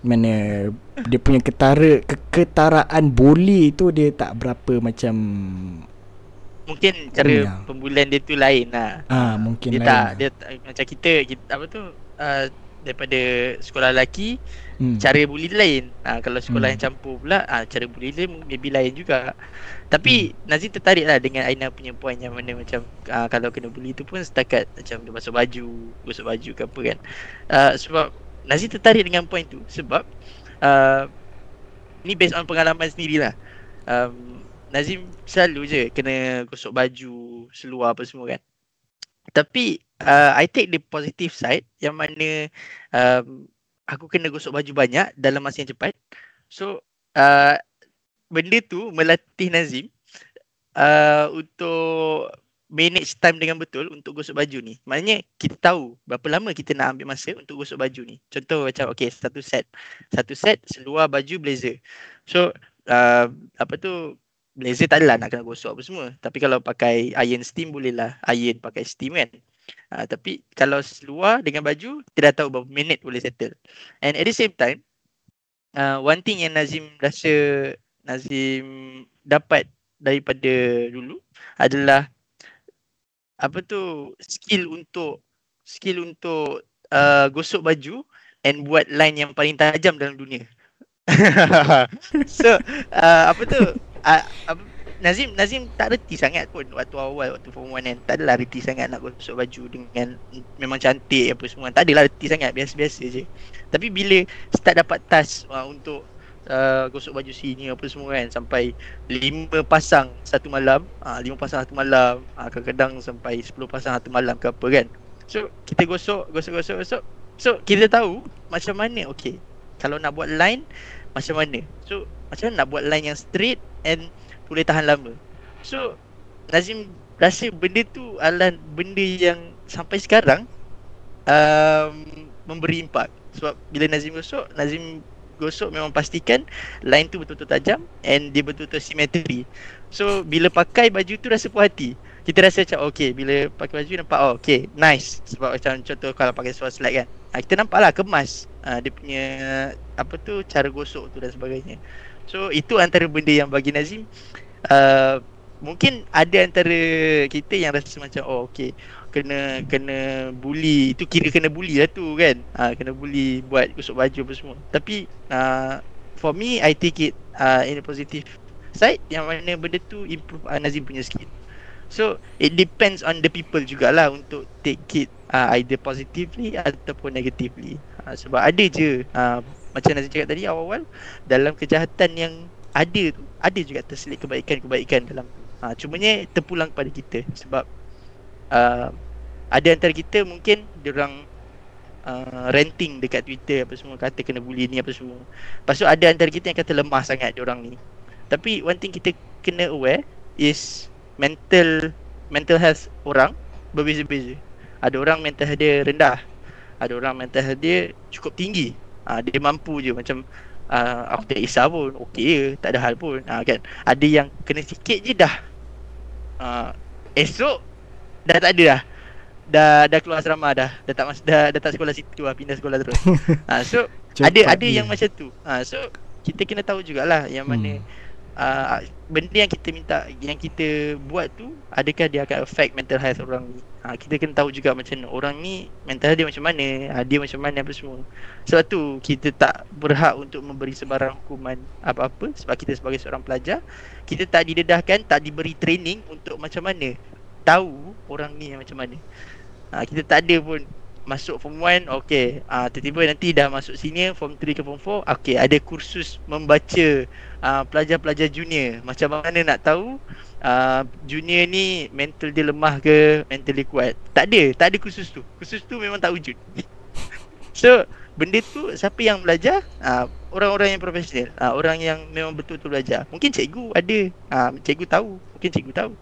mana dia punya ketara keketaraan bully tu dia tak berapa macam mungkin cara ya. pembulian dia tu lain lah. Ah mungkin dia lain. tak dia tak, macam kita, kita apa tu uh, daripada sekolah lelaki hmm. cara bully dia lain. Ah kalau sekolah hmm. yang campur pula ah cara bully dia maybe lain juga. Tapi hmm. Nazim tertarik lah dengan Aina punya point yang mana macam uh, kalau kena bully tu pun setakat macam dia basuh baju, gosok baju ke apa kan. Uh, sebab Nazim tertarik dengan point tu sebab uh, ni based on pengalaman sendirilah. Um, Nazim selalu je kena gosok baju, seluar apa semua kan. Tapi uh, I take the positive side yang mana um, aku kena gosok baju banyak dalam masa yang cepat. So uh, benda tu melatih Nazim uh, untuk manage time dengan betul untuk gosok baju ni. Maknanya kita tahu berapa lama kita nak ambil masa untuk gosok baju ni. Contoh macam okay satu set. Satu set seluar baju blazer. So uh, apa tu blazer tak adalah nak kena gosok apa semua. Tapi kalau pakai iron steam boleh lah. Iron pakai steam kan. Uh, tapi kalau seluar dengan baju tidak tahu berapa minit boleh settle. And at the same time uh, one thing yang Nazim rasa Nazim dapat daripada dulu adalah apa tu skill untuk skill untuk uh, gosok baju and buat line yang paling tajam dalam dunia. so uh, apa tu uh, apa, Nazim Nazim tak reti sangat pun waktu awal waktu form 1 kan. Tak adalah reti sangat nak gosok baju dengan memang cantik apa semua. Tak adalah reti sangat biasa-biasa je. Tapi bila start dapat task uh, untuk uh, gosok baju sini apa semua kan sampai lima pasang satu malam ah uh, 5 pasang satu malam uh, kadang-kadang sampai sepuluh pasang satu malam ke apa kan so kita gosok gosok gosok gosok so kita tahu macam mana okey kalau nak buat line macam mana so macam mana nak buat line yang straight and boleh tahan lama so Nazim rasa benda tu adalah benda yang sampai sekarang um, memberi impak sebab bila Nazim gosok Nazim gosok memang pastikan line tu betul-betul tajam and dia betul-betul simetri. So bila pakai baju tu rasa puas hati. Kita rasa macam okay bila pakai baju nampak oh okay nice. Sebab macam contoh kalau pakai seluar slide kan. Ha, kita nampak lah kemas ha, dia punya apa tu cara gosok tu dan sebagainya. So itu antara benda yang bagi Nazim uh, mungkin ada antara kita yang rasa macam oh okay kena kena bully. Itu kira kena bully lah tu kan. Ha, kena bully buat gosok baju apa semua. Tapi uh, for me I take it uh, in a positive side yang mana benda tu improve uh, Nazim punya skill. So it depends on the people jugalah untuk take it uh, either positively ataupun negatively. Uh, sebab ada je uh, macam Nazim cakap tadi awal-awal dalam kejahatan yang ada tu ada juga terselit kebaikan-kebaikan dalam tu ha, cumanya terpulang kepada kita sebab uh, ada antara kita mungkin dia orang uh, renting dekat Twitter apa semua kata kena bully ni apa semua. Lepas tu ada antara kita yang kata lemah sangat dia orang ni. Tapi one thing kita kena aware is mental mental health orang berbeza-beza. Ada orang mental health dia rendah. Ada orang mental health dia cukup tinggi. Uh, dia mampu je macam uh, aku tak kisah pun okey je tak ada hal pun uh, kan ada yang kena sikit je dah uh, esok dah tak ada dah. Dah dah keluar asrama dah. Dah tak mas dah, dah tak sekolah situ lah, pindah sekolah terus. ha, so ada ada dia. yang macam tu. Ha, so kita kena tahu jugalah yang mana hmm. Uh, benda yang kita minta yang kita buat tu adakah dia akan affect mental health orang? Ni ha, kita kena tahu juga macam orang ni mental dia macam mana ha, dia macam mana apa semua. Sebab tu kita tak berhak untuk memberi sebarang hukuman apa-apa. Sebab kita sebagai seorang pelajar kita tak didedahkan tak diberi training untuk macam mana tahu orang ni macam mana. Ha, kita tak ada pun masuk form 1 okey ah tiba-tiba nanti dah masuk senior form 3 ke form 4 okey ada kursus membaca uh, pelajar-pelajar junior. Macam mana nak tahu uh, junior ni mental dia lemah ke mental dia kuat? Tak ada tak ada kursus tu. Kursus tu memang tak wujud. So benda tu siapa yang belajar? Uh, orang-orang yang profesional. Uh, orang yang memang betul-betul belajar. Mungkin cikgu ada. Uh, cikgu tahu. Mungkin cikgu tahu.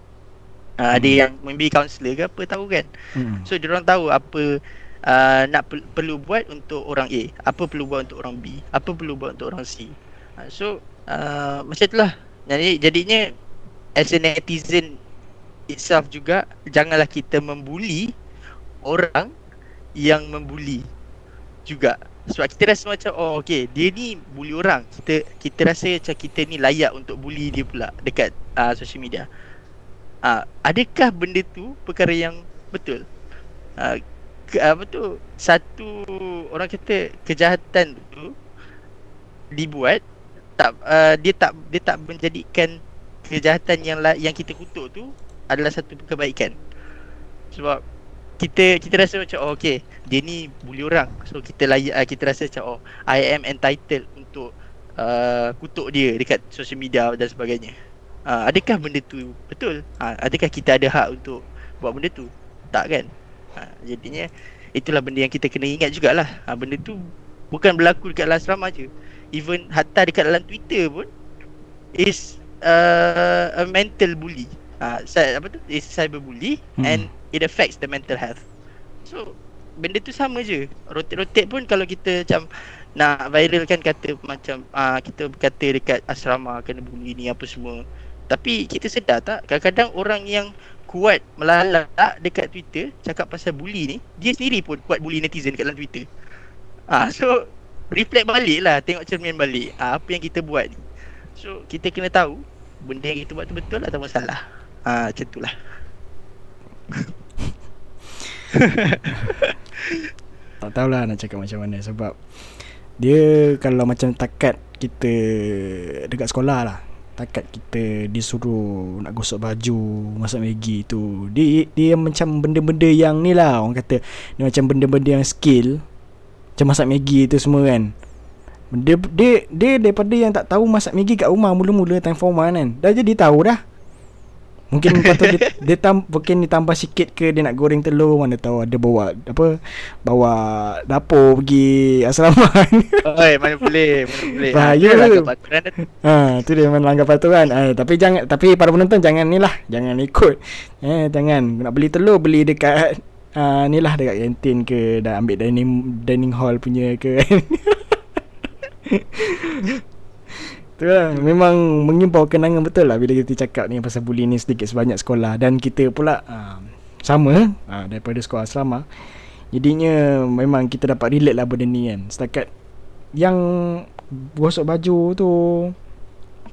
Uh, ada hmm. yang maybe counselor ke apa tahu kan? Hmm. so dia orang tahu apa uh, nak per- perlu buat untuk orang A, apa perlu buat untuk orang B, apa perlu buat untuk orang C. Uh, so uh, macam itulah. Jadi jadinya as a netizen itself juga janganlah kita membuli orang yang membuli juga. Sebab kita rasa macam oh okey dia ni bully orang. Kita kita rasa macam kita ni layak untuk bully dia pula dekat uh, social media. Uh, adakah benda tu perkara yang betul? Uh, ke, apa tu satu orang kata kejahatan tu dibuat tak uh, dia tak dia tak menjadikan kejahatan yang yang kita kutuk tu adalah satu kebaikan. Sebab kita kita rasa macam oh okey dia ni bully orang. So kita layak uh, kita rasa macam oh I am entitled untuk uh, kutuk dia dekat social media dan sebagainya. Uh, adakah benda tu betul? Uh, adakah kita ada hak untuk buat benda tu? Tak kan? Ha, Jadinya Itulah benda yang kita kena ingat jugalah. Ha, Benda tu Bukan berlaku dekat asrama je Even hatta dekat dalam Twitter pun Is uh, A mental bully. Ha, Apa tu? Is cyberbully hmm. And it affects the mental health. So Benda tu sama je. Rotate-rotate pun Kalau kita macam Nak viralkan kata Macam uh, Kita berkata dekat asrama Kena bully ni apa semua. Tapi kita sedar tak Kadang-kadang orang yang kuat melalak dekat Twitter cakap pasal bully ni, dia sendiri pun kuat bully netizen dekat dalam Twitter. Ah, so reflect balik lah, tengok cermin balik. Ah, apa yang kita buat ni. So kita kena tahu benda yang kita buat tu betul atau salah. Ah, macam itulah. tak tahulah nak cakap macam mana sebab dia kalau macam takat kita dekat sekolah lah takat kita disuruh nak gosok baju masak maggi tu dia dia macam benda-benda yang ni lah orang kata dia macam benda-benda yang skill macam masak maggi tu semua kan dia, dia dia daripada yang tak tahu masak maggi kat rumah mula-mula time formal kan dah jadi tahu dah Mungkin patut dia, dia tam, mungkin ditambah sikit ke dia nak goreng telur mana tahu ada bawa apa bawa dapur pergi asrama. Oi, mana boleh, mana boleh. Bahaya ha, Ha, tu dia memang langgar peraturan. Ha, tapi jangan tapi para penonton jangan ni lah, jangan ikut. Eh, jangan nak beli telur beli dekat uh, ni lah dekat kantin ke dah ambil dining dining hall punya ke. Itulah memang mengimpau kenangan betul lah bila kita cakap ni pasal bully ni sedikit sebanyak sekolah dan kita pula uh, sama uh, daripada sekolah asrama. Jadinya memang kita dapat relate lah benda ni kan. Setakat yang gosok baju tu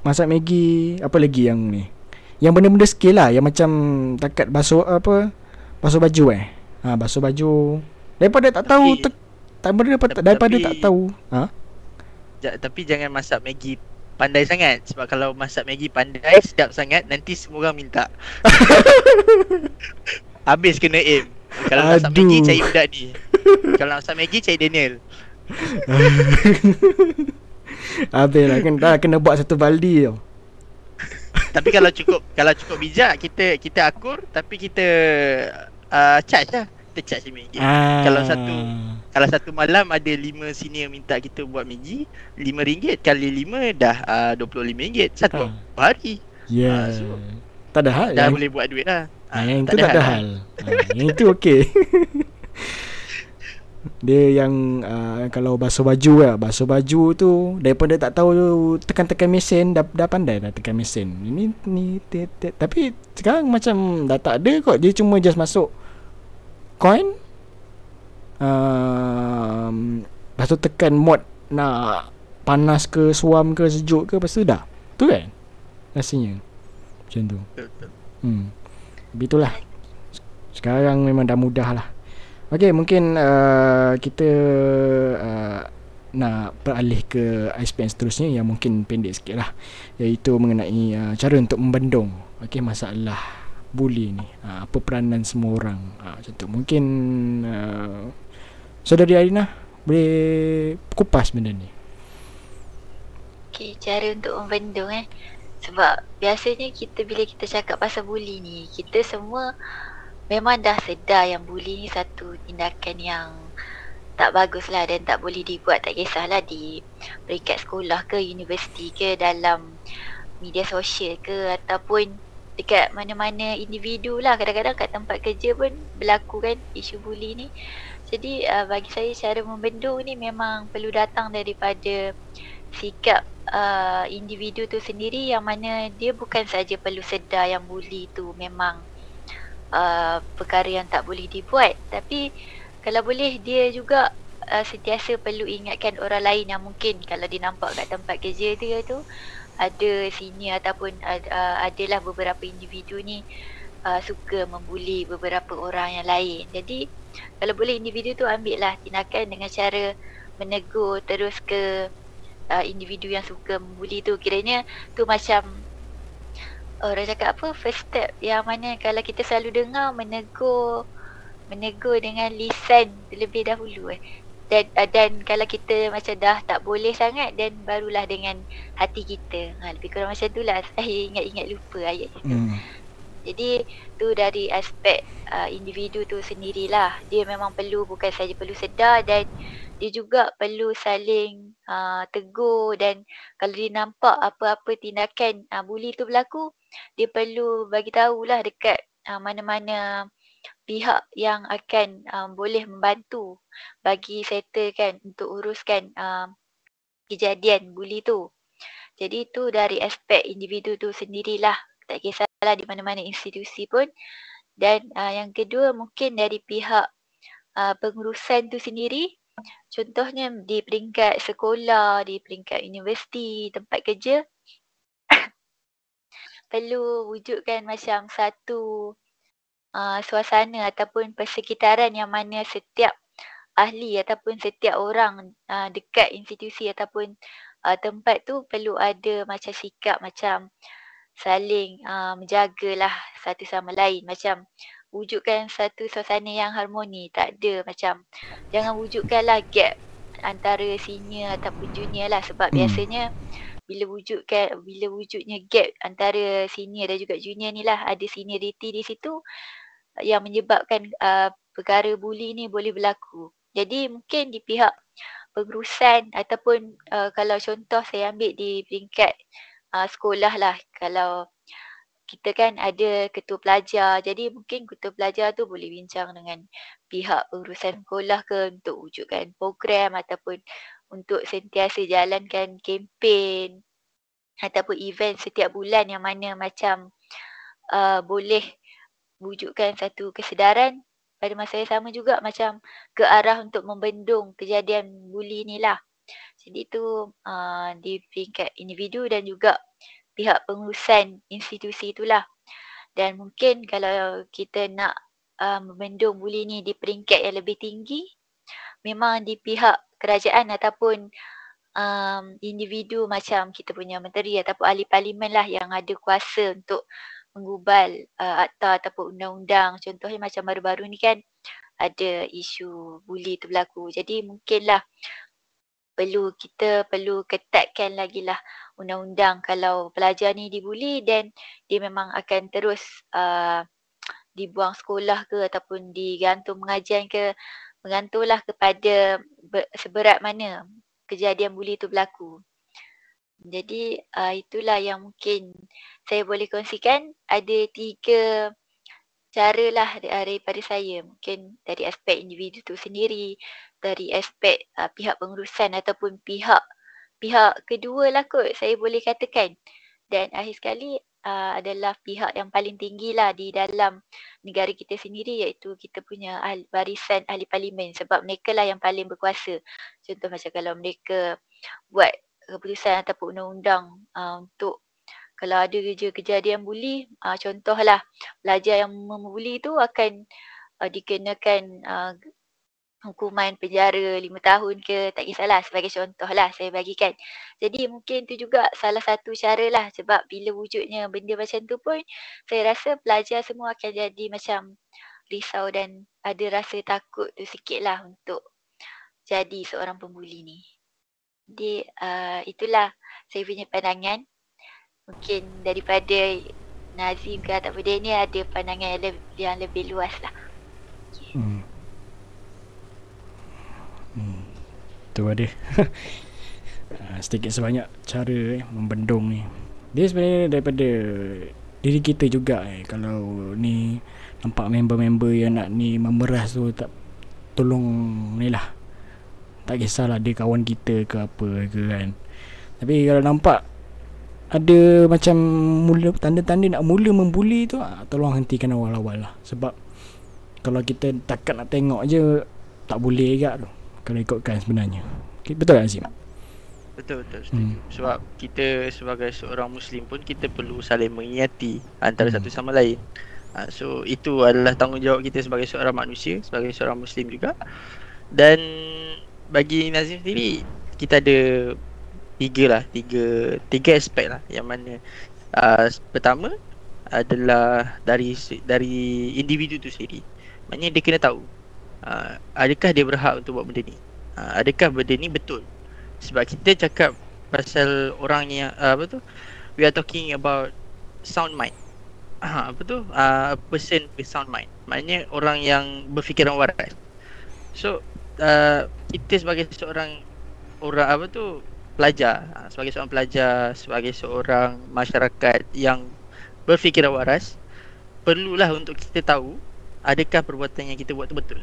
masak Maggi apa lagi yang ni? Yang benda-benda skill lah yang macam takat basuh apa? Basuh baju eh. Ha basuh baju. Daripada tak tahu tak daripada, daripada tak tahu. Ha? tapi jangan masak Maggi pandai sangat sebab kalau masak Maggi pandai sedap sangat nanti semua orang minta. Habis kena aim. Kalau Aduh. masak Maggi cari budak ni. kalau masak Maggi cari Daniel. Habis lah kan dah kena buat satu baldi tau. tapi kalau cukup kalau cukup bijak kita kita akur tapi kita uh, charge lah kita charge RM5 ah. Kalau satu Kalau satu malam ada 5 senior minta kita buat Maggi RM5 kali 5 dah uh, RM25 Satu ah. hari. Ya. Yeah. uh, so, Tak ada hal Dah yang... boleh buat duit lah. Uh, Yang itu tak ada hal, hal. uh, Yang itu okey. Dia yang uh, Kalau basuh baju lah. Basuh baju tu Daripada tak tahu Tekan-tekan mesin dah, dah pandai dah tekan mesin. Ini ni, te, te, Tapi Sekarang macam Dah tak ada kot. Dia cuma just masuk coin um, Lepas tu tekan mod Nak Panas ke Suam ke Sejuk ke Lepas tu dah. Tu kan Rasanya. Macam tu. Hmm. Begitulah. Sekarang memang dah mudah lah. Okay mungkin uh, Kita uh, Nak beralih ke ISPN seterusnya Yang mungkin pendek sikit lah. Iaitu mengenai uh, Cara untuk membendung. Okay masalah bully ni. Uh, apa peranan semua orang. Uh, macam tu. Mungkin uh, saudari Arina boleh kupas benda ni. Okay, cara untuk membendung eh. Sebab biasanya kita bila kita cakap pasal bully ni, kita semua memang dah sedar yang bully ni satu tindakan yang tak bagus lah dan tak boleh dibuat tak kisahlah di peringkat sekolah ke universiti ke dalam media sosial ke ataupun dekat mana-mana individu lah. Kadang-kadang kat tempat kerja pun berlaku kan isu bully ni. Jadi uh, bagi saya cara membendung ni memang perlu datang daripada sikap uh, individu tu sendiri yang mana dia bukan saja perlu sedar yang bully tu memang uh, perkara yang tak boleh dibuat. Tapi kalau boleh dia juga uh, sentiasa perlu ingatkan orang lain yang mungkin kalau dia nampak kat tempat kerja dia tu ada senior ataupun uh, adalah beberapa individu ni uh, suka membuli beberapa orang yang lain. Jadi kalau boleh individu tu ambil lah tindakan dengan cara menegur terus ke uh, individu yang suka membuli tu kiranya tu macam orang cakap apa first step yang mana kalau kita selalu dengar menegur menegur dengan lisan terlebih dahulu eh dan uh, dan kalau kita macam dah tak boleh sangat dan barulah dengan hati kita. Ha, lebih kurang macam tu lah. Saya ingat-ingat lupa ayat itu. Hmm. jadi tu dari aspek uh, individu tu sendirilah. Dia memang perlu bukan saja perlu sedar dan dia juga perlu saling uh, tegur dan kalau dia nampak apa-apa tindakan uh, bully tu berlaku dia perlu bagi tahulah dekat uh, mana-mana pihak yang akan um, boleh membantu bagi settlekan untuk uruskan um, kejadian bully tu. Jadi tu dari aspek individu tu sendirilah. Tak kisahlah di mana-mana institusi pun. Dan uh, yang kedua mungkin dari pihak uh, pengurusan tu sendiri Contohnya di peringkat sekolah, di peringkat universiti, tempat kerja perlu wujudkan macam satu uh, suasana ataupun persekitaran yang mana setiap ahli ataupun setiap orang uh, dekat institusi ataupun uh, tempat tu perlu ada macam sikap macam saling uh, menjagalah satu sama lain macam wujudkan satu suasana yang harmoni tak ada macam jangan wujudkanlah gap antara senior ataupun junior lah sebab hmm. biasanya bila wujudkan bila wujudnya gap antara senior dan juga junior ni lah ada seniority di situ yang menyebabkan uh, perkara bully ni boleh berlaku. Jadi mungkin di pihak pengurusan ataupun uh, kalau contoh saya ambil di peringkat uh, sekolah lah kalau kita kan ada ketua pelajar. Jadi mungkin ketua pelajar tu boleh bincang dengan pihak pengurusan sekolah ke untuk wujudkan program ataupun untuk sentiasa jalankan kempen ataupun event setiap bulan yang mana macam uh, boleh wujudkan satu kesedaran pada masa yang sama juga macam ke arah untuk membendung kejadian bully ni lah. Jadi tu uh, di peringkat individu dan juga pihak pengurusan institusi itulah. Dan mungkin kalau kita nak uh, membendung bully ni di peringkat yang lebih tinggi, memang di pihak kerajaan ataupun um, individu macam kita punya menteri ataupun ahli parlimen lah yang ada kuasa untuk menggubal uh, akta ataupun undang-undang. Contohnya macam baru-baru ni kan ada isu bully tu berlaku. Jadi mungkinlah perlu kita perlu ketatkan lagi lah undang-undang kalau pelajar ni dibuli dan dia memang akan terus uh, dibuang sekolah ke ataupun digantung mengajian ke mengantunglah kepada seberat mana kejadian buli tu berlaku. Jadi uh, itulah yang mungkin saya boleh kongsikan ada tiga cara lah daripada saya mungkin dari aspek individu tu sendiri dari aspek uh, pihak pengurusan ataupun pihak pihak kedua lah kot saya boleh katakan. Dan akhir sekali uh, adalah pihak yang paling tinggi lah di dalam negara kita sendiri iaitu kita punya ahli, barisan ahli parlimen sebab mereka lah yang paling berkuasa. Contoh macam kalau mereka buat keputusan ataupun undang-undang uh, untuk kalau ada kerja kejadian buli, uh, contohlah pelajar yang membuli tu akan uh, dikenakan uh, hukuman penjara lima tahun ke tak kisahlah sebagai contoh lah saya bagikan. Jadi mungkin tu juga salah satu cara lah sebab bila wujudnya benda macam tu pun saya rasa pelajar semua akan jadi macam risau dan ada rasa takut tu sikit lah untuk jadi seorang pembuli ni. Jadi uh, itulah saya punya pandangan. Mungkin daripada Nazim ke ataupun dia ni ada pandangan yang, lebih, yang lebih luas lah. Okay. Hmm. Hmm. Tu ada. Ah, sedikit sebanyak cara eh, membendung ni. Dia sebenarnya daripada diri kita juga eh. Kalau ni nampak member-member yang nak ni memeras tu tak tolong ni lah. Tak kisahlah dia kawan kita ke apa ke kan. Tapi kalau nampak ada macam mula tanda-tanda nak mula membuli tu ah, tolong hentikan awal-awal lah sebab kalau kita takkan nak tengok je tak boleh juga tu kalau ikutkan sebenarnya okay, betul tak Azim? betul betul setuju hmm. sebab kita sebagai seorang muslim pun kita perlu saling mengingati antara hmm. satu sama lain uh, so itu adalah tanggungjawab kita sebagai seorang manusia sebagai seorang muslim juga dan bagi Nazim sendiri kita ada tiga lah tiga tiga aspek lah yang mana uh, pertama adalah dari dari individu tu sendiri. Maknanya dia kena tahu uh, adakah dia berhak untuk buat benda ni? Uh, adakah benda ni betul? Sebab kita cakap pasal orang yang uh, apa tu? We are talking about sound mind. Uh, apa tu? Uh, person with sound mind. Maknanya orang yang berfikiran waras. So uh, kita sebagai seorang orang apa tu pelajar. Ha, sebagai seorang pelajar sebagai seorang masyarakat yang berfikiran waras perlulah untuk kita tahu adakah perbuatan yang kita buat tu betul.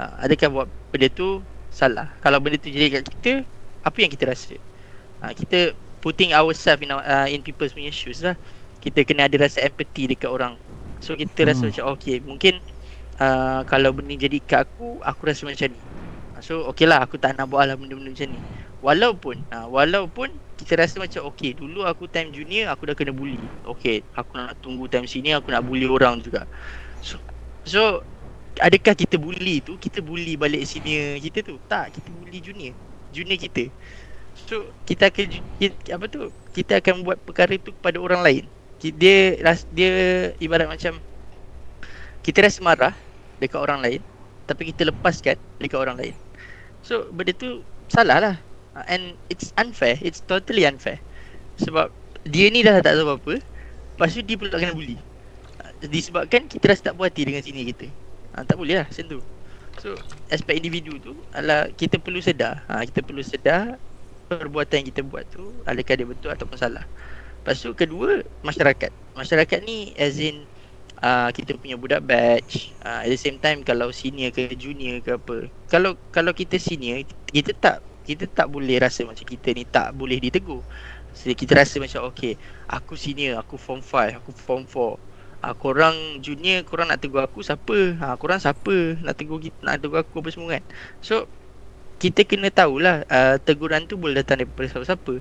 Ha, adakah buat benda tu salah. Kalau benda tu jadi kat kita apa yang kita rasa? Ha, kita putting ourselves in, uh, in people's punya shoes lah. Kita kena ada rasa empathy dekat orang. So kita hmm. rasa macam okay mungkin uh, kalau benda jadi kat aku aku rasa macam ni so okay lah aku tak nak buat lah benda-benda macam ni. Walaupun ha, Walaupun Kita rasa macam Okay dulu aku time junior Aku dah kena bully. Okay Aku nak tunggu time sini Aku nak bully orang juga. So So Adakah kita bully tu? Kita bully balik senior kita tu? Tak Kita bully junior. Junior kita. So Kita akan Apa tu? Kita akan buat perkara tu Kepada orang lain. Dia Dia Ibarat macam Kita rasa marah Dekat orang lain Tapi kita lepaskan Dekat orang lain So benda tu Salah lah. And it's unfair. It's totally unfair. Sebab dia ni dah tak tahu apa lepas tu dia pula kena bully uh, disebabkan kita rasa tak puas hati dengan sini kita. Uh, tak boleh lah macam tu. So aspek individu tu adalah kita perlu sedar. Uh, kita perlu sedar perbuatan yang kita buat tu adakah dia betul ataupun salah. Lepas tu kedua masyarakat. Masyarakat ni as in Uh, kita punya budak batch uh, At the same time Kalau senior ke junior ke apa Kalau kalau kita senior Kita tak kita tak boleh rasa macam kita ni tak boleh ditegur. So, kita rasa macam okay, aku senior, aku form 5, aku form 4. Ah, korang junior, korang nak tegur aku siapa? Ha, korang siapa nak tegur kita, nak tegur aku apa semua kan? So, kita kena tahulah uh, teguran tu boleh datang daripada siapa-siapa.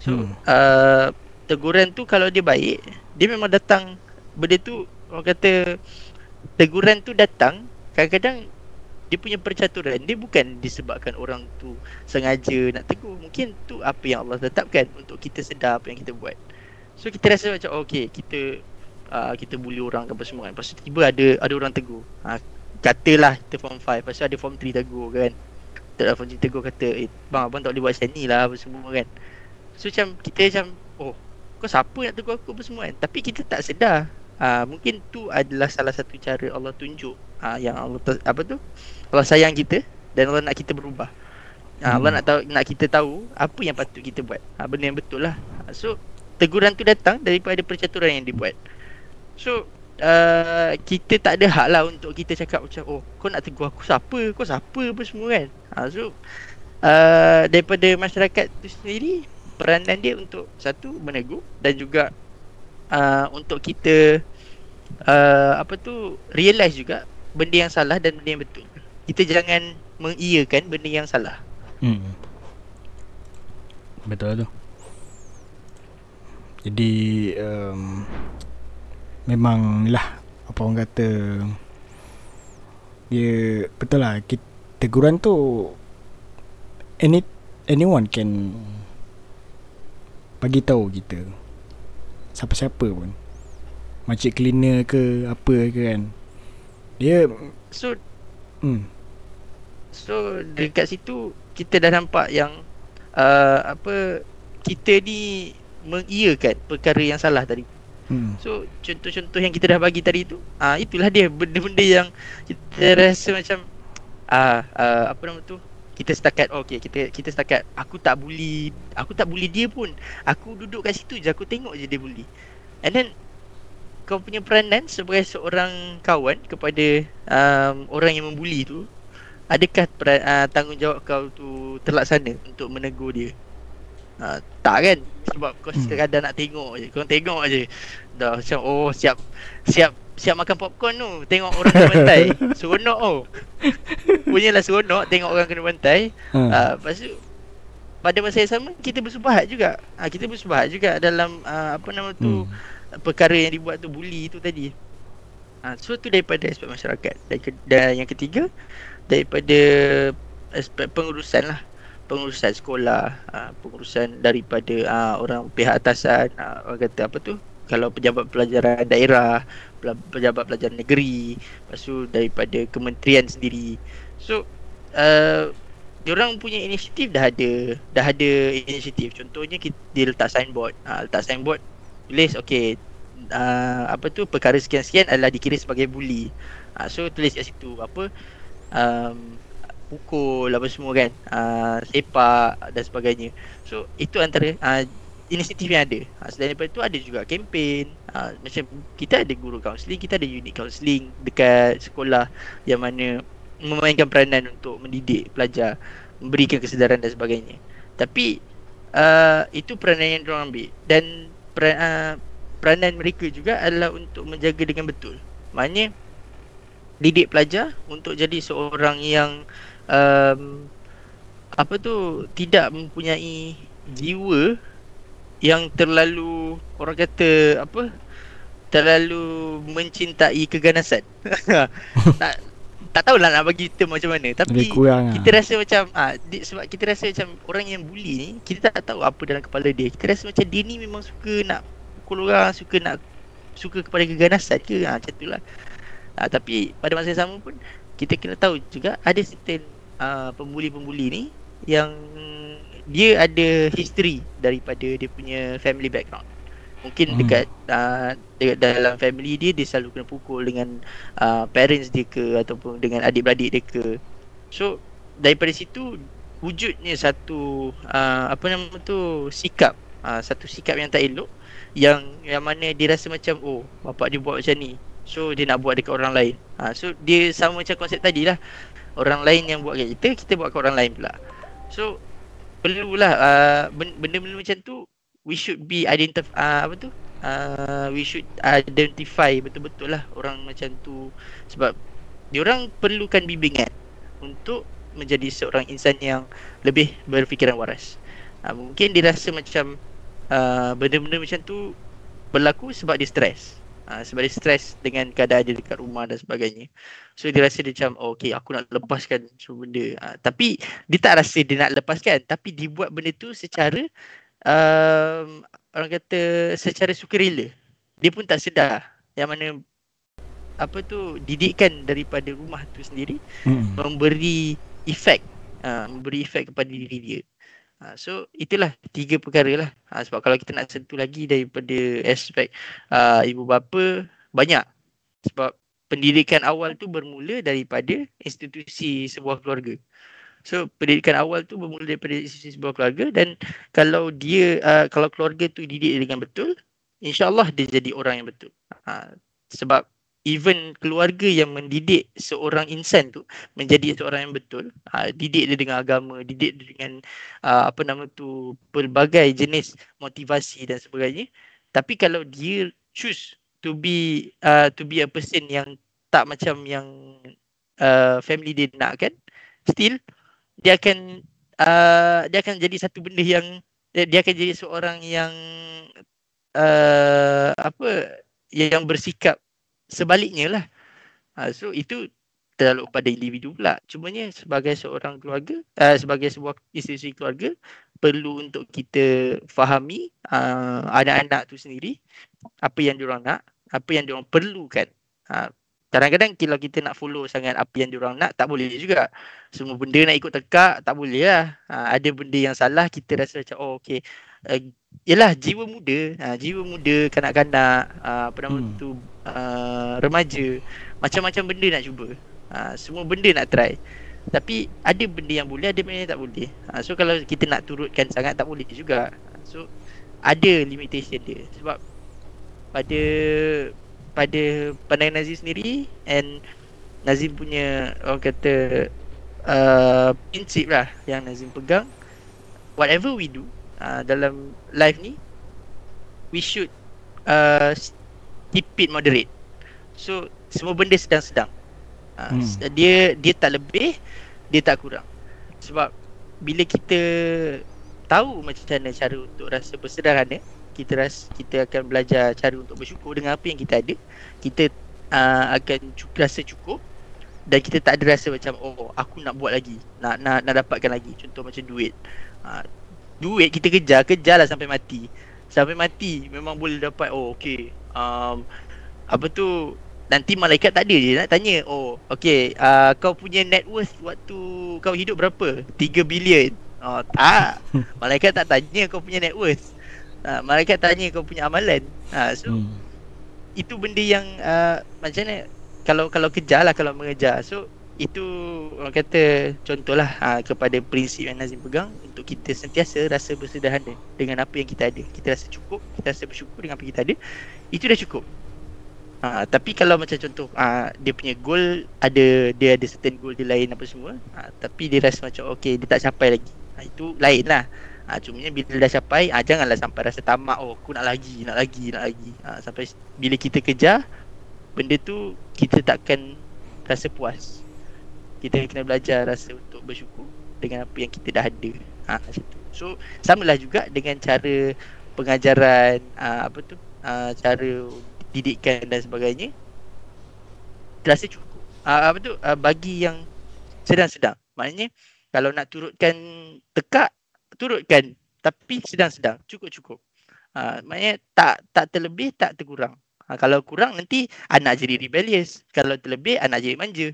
So, hmm. uh, teguran tu kalau dia baik, dia memang datang benda tu orang kata teguran tu datang kadang-kadang dia punya percaturan dia bukan disebabkan orang tu sengaja nak tegur. Mungkin tu apa yang Allah tetapkan untuk kita sedar apa yang kita buat. So kita rasa macam oh, okay kita uh, kita bully orang ke apa semua kan. Tu tiba ada ada orang tegur. Uh, katalah kita form 5 lepas tu ada form 3 tegur kan. Tak form 3 tegur kata eh bang abang tak boleh buat macam ni lah apa semua kan. So macam kita macam oh kau siapa nak tegur aku? apa semua kan. Tapi kita tak sedar uh, mungkin tu adalah salah satu cara Allah tunjuk uh, yang Allah apa tu Allah sayang kita dan Allah nak kita berubah. Ha, Allah nak tahu nak kita tahu apa yang patut kita buat. Ha, benda yang betul lah. So teguran tu datang daripada percaturan yang dibuat. So uh, kita tak ada hak lah untuk kita cakap macam oh kau nak tegur aku siapa? Kau siapa apa semua kan? Ha, so uh, daripada masyarakat tu sendiri peranan dia untuk satu menegur dan juga uh, untuk kita uh, apa tu realize juga benda yang salah dan benda yang betul kita jangan mengiyakan benda yang salah. Hmm. Betul tu. Jadi um, memang lah apa orang kata dia betul lah kita teguran tu any anyone can bagi tahu kita siapa-siapa pun macam cleaner ke apa ke kan. Dia So hmm. so dekat situ kita dah nampak yang uh, apa kita ni mengiyakan perkara yang salah tadi. hmm. So contoh-contoh yang kita dah bagi tadi tu ah uh, itulah dia. Benda-benda yang kita rasa macam ah uh, apa nama tu? Kita setakat oh, okey kita kita setakat aku tak bully aku tak bully dia pun. Aku duduk kat situ je aku tengok je dia bully. And then kau punya peranan sebagai seorang kawan kepada um, orang yang membuli tu adakah peran, uh, tanggungjawab kau tu terlaksana untuk menegur dia? Uh, tak kan? Sebab kau Hmm. sekadar nak tengok je kau tengok je. Dah macam oh siap siap siap makan popcorn tu tengok orang kena bantai. Seronok oh. Punyalah seronok tengok orang kena bantai. Ha. uh, lepas tu pada masa yang sama kita bersubahat juga. Uh, kita bersubahat juga dalam uh, apa nama tu hmm. Perkara yang dibuat tu bully tu tadi. Ha, so tu daripada aspek masyarakat. Dan, ke, dan yang ketiga daripada aspek pengurusan lah. Pengurusan sekolah, ha, pengurusan daripada ha, orang pihak atasan, ha, orang kata apa tu? Kalau pejabat pelajaran daerah, pejabat pelajaran negeri, lepas tu daripada kementerian sendiri. So uh, Diorang punya inisiatif dah ada Dah ada inisiatif Contohnya kita, dia letak signboard ha, Letak signboard Tulis okay uh, Apa tu Perkara sekian-sekian adalah dikira sebagai bully. Ha, So tulis kat situ Apa um, Pukul apa semua kan uh, Sepak dan sebagainya. So itu antara uh, Inisiatif yang ada. Ha, Selain daripada tu ada juga kempen. Ha, Macam kita ada guru kaunseling Kita ada unit kaunseling Dekat sekolah Yang mana Memainkan peranan untuk mendidik pelajar Memberikan kesedaran dan sebagainya. Tapi uh, Itu peranan yang diorang ambil. Dan peran, uh, peranan mereka juga adalah untuk menjaga dengan betul. Maknanya Didik pelajar untuk jadi seorang yang um, Apa tu Tidak mempunyai jiwa Yang terlalu Orang kata Apa Terlalu mencintai keganasan. Tak, tak tahulah nak bagi term macam mana Tapi kurang kita lah. rasa macam ah di, sebab kita rasa macam orang yang bully ni kita tak tahu apa dalam kepala dia. Kita rasa macam dia ni memang suka nak pukul orang, suka nak suka kepada keganasan ke ah macam itulah. Ah tapi pada masa yang sama pun kita kena tahu juga ada certain ah pembuli-pembuli ni yang dia ada history daripada dia punya family background. Mungkin Hmm. dekat uh, dekat dalam family dia dia selalu kena pukul dengan uh, parents dia ke ataupun dengan adik-beradik dia ke. So daripada situ wujudnya satu uh, apa nama tu sikap uh, satu sikap yang tak elok yang yang mana dia rasa macam oh bapak dia buat macam ni. So dia nak buat dekat orang lain. Ha, so dia sama macam konsep tadi lah. Orang lain yang buat kat kita, kita buat kat orang lain pula. So perlulah uh, ben- benda-benda macam tu we should be identify uh, apa tu? Uh, we should identify betul-betul lah orang macam tu sebab diorang perlukan bimbingan untuk menjadi seorang insan yang lebih berfikiran waras. Uh, mungkin dia rasa macam uh, benda-benda macam tu berlaku sebab dia stres. Uh, sebab dia stres dengan keadaan dia dekat rumah dan sebagainya. So dia rasa dia macam oh, okay aku nak lepaskan semua benda. Uh, tapi dia tak rasa dia nak lepaskan tapi dia buat benda tu secara um, orang kata secara sukarela. Dia pun tak sedar yang mana apa tu didikan daripada rumah tu sendiri Hmm. memberi efek uh, memberi efek kepada diri dia. Uh, so itulah tiga perkara lah. Uh, sebab kalau kita nak sentuh lagi daripada aspek uh, ibu bapa banyak. Sebab pendidikan awal tu bermula daripada institusi sebuah keluarga. So pendidikan awal tu bermula daripada institusi sebuah keluarga dan kalau dia uh, kalau keluarga tu didik dengan betul, insya-Allah dia jadi orang yang betul. Uh, sebab even keluarga yang mendidik seorang insan tu menjadi seorang yang betul uh, didik dia dengan agama didik dia dengan uh, apa nama tu pelbagai jenis motivasi dan sebagainya tapi kalau dia choose to be uh, to be a person yang tak macam yang uh, family dia nakkan still dia akan uh, dia akan jadi satu benda yang dia, dia akan jadi seorang yang uh, apa yang bersikap sebaliknya lah. Ha, so itu terlalu pada individu pula. Cumanya sebagai seorang keluarga, uh, sebagai sebuah institusi keluarga, perlu untuk kita fahami uh, anak-anak tu sendiri apa yang diorang nak, apa yang diorang perlukan. Uh, kadang-kadang kalau kita nak follow sangat apa yang diorang nak, tak boleh juga. Semua benda nak ikut tekak, tak boleh lah. Uh, ada benda yang salah, kita rasa macam, oh okay. Uh, yelah, jiwa muda, uh, jiwa muda, kanak-kanak, uh, apa nama hmm. tu, uh, remaja, macam-macam benda nak cuba ha, Semua benda nak try Tapi ada benda yang boleh Ada benda yang tak boleh ha, So kalau kita nak turutkan sangat Tak boleh juga So ada limitation dia Sebab Pada Pada pandangan Nazim sendiri And Nazim punya Orang kata uh, Prinsip lah Yang Nazim pegang Whatever we do uh, Dalam life ni We should uh, Keep it moderate So Semua benda sedang-sedang Ha, hmm. Dia dia tak lebih, dia tak kurang. Sebab bila kita tahu macam mana cara untuk rasa bersederhana, kita ras kita akan belajar cara untuk bersyukur dengan apa yang kita ada. Kita uh, akan cukup, rasa cukup dan kita tak ada rasa macam oh aku nak buat lagi, nak nak nak dapatkan lagi. Contoh macam duit. Uh, duit kita kejar, kejarlah sampai mati. Sampai mati memang boleh dapat oh okey. Um, apa tu Nanti malaikat tak ada je nak tanya Oh okay uh, Kau punya net worth Waktu kau hidup berapa 3 bilion Oh tak Malaikat tak tanya kau punya net worth uh, Malaikat tanya kau punya amalan uh, So hmm. Itu benda yang uh, Macam mana Kalau kalau kejar lah Kalau mengejar So itu orang kata contohlah ha, kepada prinsip yang Nazim pegang untuk kita sentiasa rasa bersederhana dengan apa yang kita ada. Kita rasa cukup, kita rasa bersyukur dengan apa yang kita ada. Itu dah cukup. Ha, tapi kalau macam contoh ha, dia punya goal ada dia ada certain goal dia lain apa semua ha, tapi dia rasa macam okey dia tak capai lagi ha, itu lain lah ha, cumanya bila dah capai ha, janganlah sampai rasa tamak oh aku nak lagi nak lagi nak lagi. Ha, sampai bila kita kejar benda tu kita takkan rasa puas. Kita kena belajar rasa untuk bersyukur dengan apa yang kita dah ada. Ha, macam tu. So samalah juga dengan cara pengajaran ha, apa tu ha, cara didikan dan sebagainya. Terasa cukup. Uh, apa tu uh, bagi yang sedang-sedang. Maknanya kalau nak turutkan tekak turutkan tapi sedang-sedang cukup-cukup. Uh, maknanya tak tak terlebih tak terkurang. Uh, kalau kurang nanti anak jadi rebellious. Kalau terlebih anak jadi manja.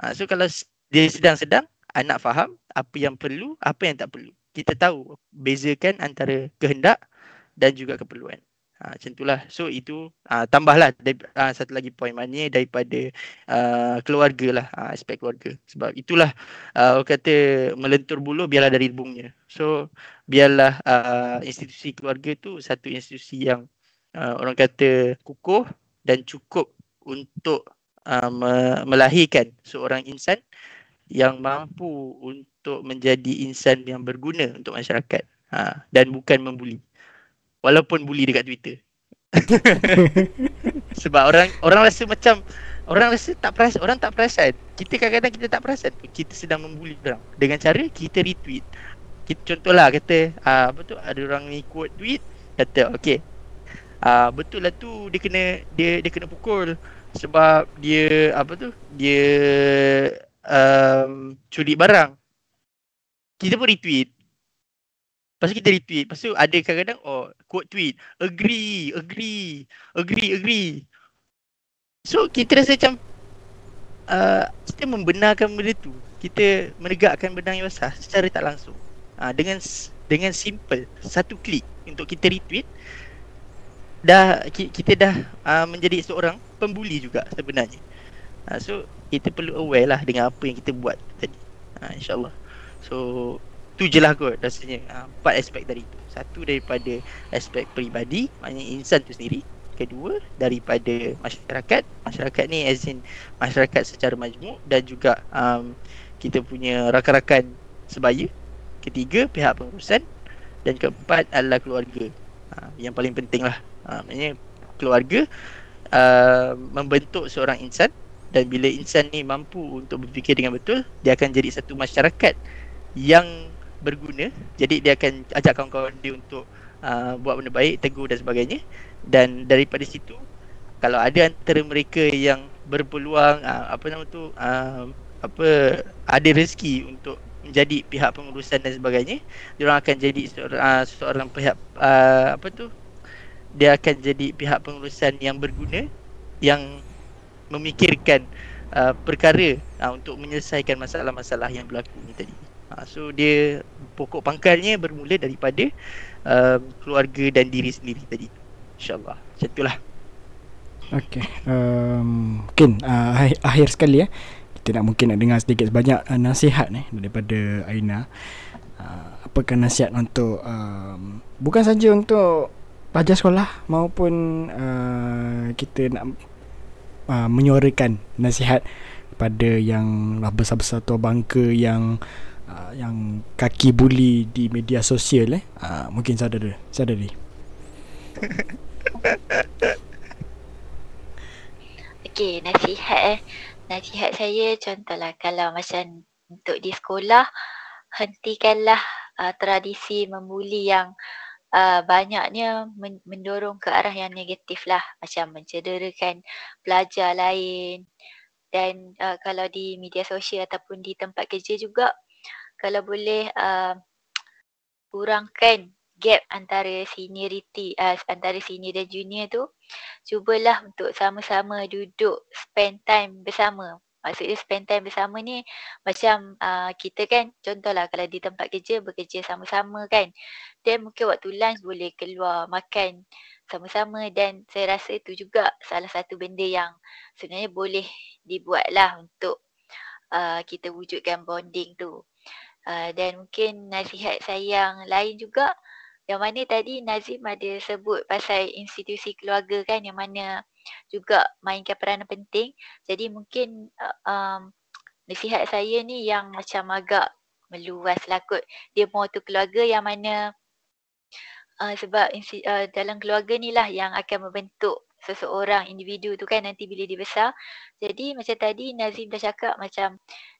Uh, so kalau dia sedang-sedang anak faham apa yang perlu apa yang tak perlu. Kita tahu bezakan antara kehendak dan juga keperluan Ha, macam itulah. So itu uh, tambahlah dari, uh, satu lagi poin maknanya daripada uh, keluarga lah. Uh, aspek keluarga. Sebab itulah uh, orang kata melentur bulu biarlah dari bungnya. So biarlah uh, institusi keluarga tu satu institusi yang uh, orang kata kukuh dan cukup untuk uh, melahirkan seorang insan yang mampu untuk menjadi insan yang berguna untuk masyarakat. Ha, dan bukan membuli. Walaupun bully dekat Twitter. Sebab orang orang rasa macam Orang rasa tak perasan Orang tak perasan. Kita kadang-kadang kita tak perasan. Kita sedang membuli orang. Dengan cara kita retweet. Kita, Contohlah kata uh, Apa tu? Ada orang ni quote tweet Kata okay uh, Betul lah tu Dia kena Dia dia kena pukul. Sebab dia Apa tu? Dia um, Curi barang. Kita pun retweet Lepas tu kita retweet. Lepas tu ada kadang-kadang oh quote tweet. Agree, agree, agree, agree. So kita rasa macam uh, kita membenarkan benda tu. Kita menegakkan benang yang besar secara tak langsung. Uh, dengan dengan simple satu klik untuk kita retweet dah kita dah uh, menjadi seorang pembuli juga sebenarnya. Uh, so kita perlu aware lah dengan apa yang kita buat tadi. Uh, InsyaAllah. So tu je lah kot rasanya. Ha, empat aspek dari tu satu daripada aspek peribadi maknanya insan tu sendiri. Kedua daripada masyarakat. Masyarakat ni as in masyarakat secara majmuk dan juga um, kita punya rakan-rakan sebaya. Ketiga pihak pengurusan. Dan keempat adalah keluarga. Ha, yang paling penting lah. Ha, maknanya keluarga uh, membentuk seorang insan. Dan bila insan ni mampu untuk berfikir dengan betul dia akan jadi satu masyarakat yang berguna jadi dia akan ajak kawan-kawan dia untuk uh, buat benda baik tegur dan sebagainya dan daripada situ kalau ada antara mereka yang berpeluang uh, apa nama tu uh, apa ada rezeki untuk menjadi pihak pengurusan dan sebagainya dia orang akan jadi seorang uh, seorang pihak uh, apa tu dia akan jadi pihak pengurusan yang berguna yang memikirkan uh, perkara uh, untuk menyelesaikan masalah-masalah yang berlaku ni tadi. Uh, so dia pokok pangkalnya bermula daripada uh, keluarga dan diri sendiri tadi. InsyaAllah. Macam itulah. Okay. Um, mungkin uh, akhir, akhir sekali ya. Kita nak mungkin nak dengar sedikit sebanyak uh, nasihat ni daripada Aina. Uh, apakah nasihat untuk um, bukan saja untuk pelajar sekolah maupun uh, kita nak uh, menyuarakan nasihat pada yang lah besar-besar tua bangka yang uh, yang kaki buli di media sosial eh? Uh, mungkin saudara saudari Okey, nasihat eh. Nasihat saya contohlah kalau macam untuk di sekolah hentikanlah uh, tradisi membuli yang uh, banyaknya men- mendorong ke arah yang negatif lah macam mencederakan pelajar lain. Dan uh, kalau di media sosial ataupun di tempat kerja juga kalau boleh uh, kurangkan gap antara seniority uh, antara senior dan junior tu cubalah untuk sama-sama duduk spend time bersama Maksudnya spend time bersama ni macam uh, kita kan contohlah kalau di tempat kerja bekerja sama-sama kan. Then mungkin waktu lunch boleh keluar makan sama-sama dan saya rasa itu juga salah satu benda yang sebenarnya boleh dibuat lah untuk uh, kita wujudkan bonding tu. Uh, dan mungkin nasihat saya yang lain juga yang mana tadi Nazim ada sebut pasal institusi keluarga kan yang mana juga mainkan peranan penting. Jadi mungkin uh, um, nasihat saya ni yang macam agak meluas lah kot. Dia mau tu keluarga yang mana uh, sebab uh, dalam keluarga ni lah yang akan membentuk seseorang individu tu kan nanti bila dia besar. Jadi macam tadi Nazim dah cakap macam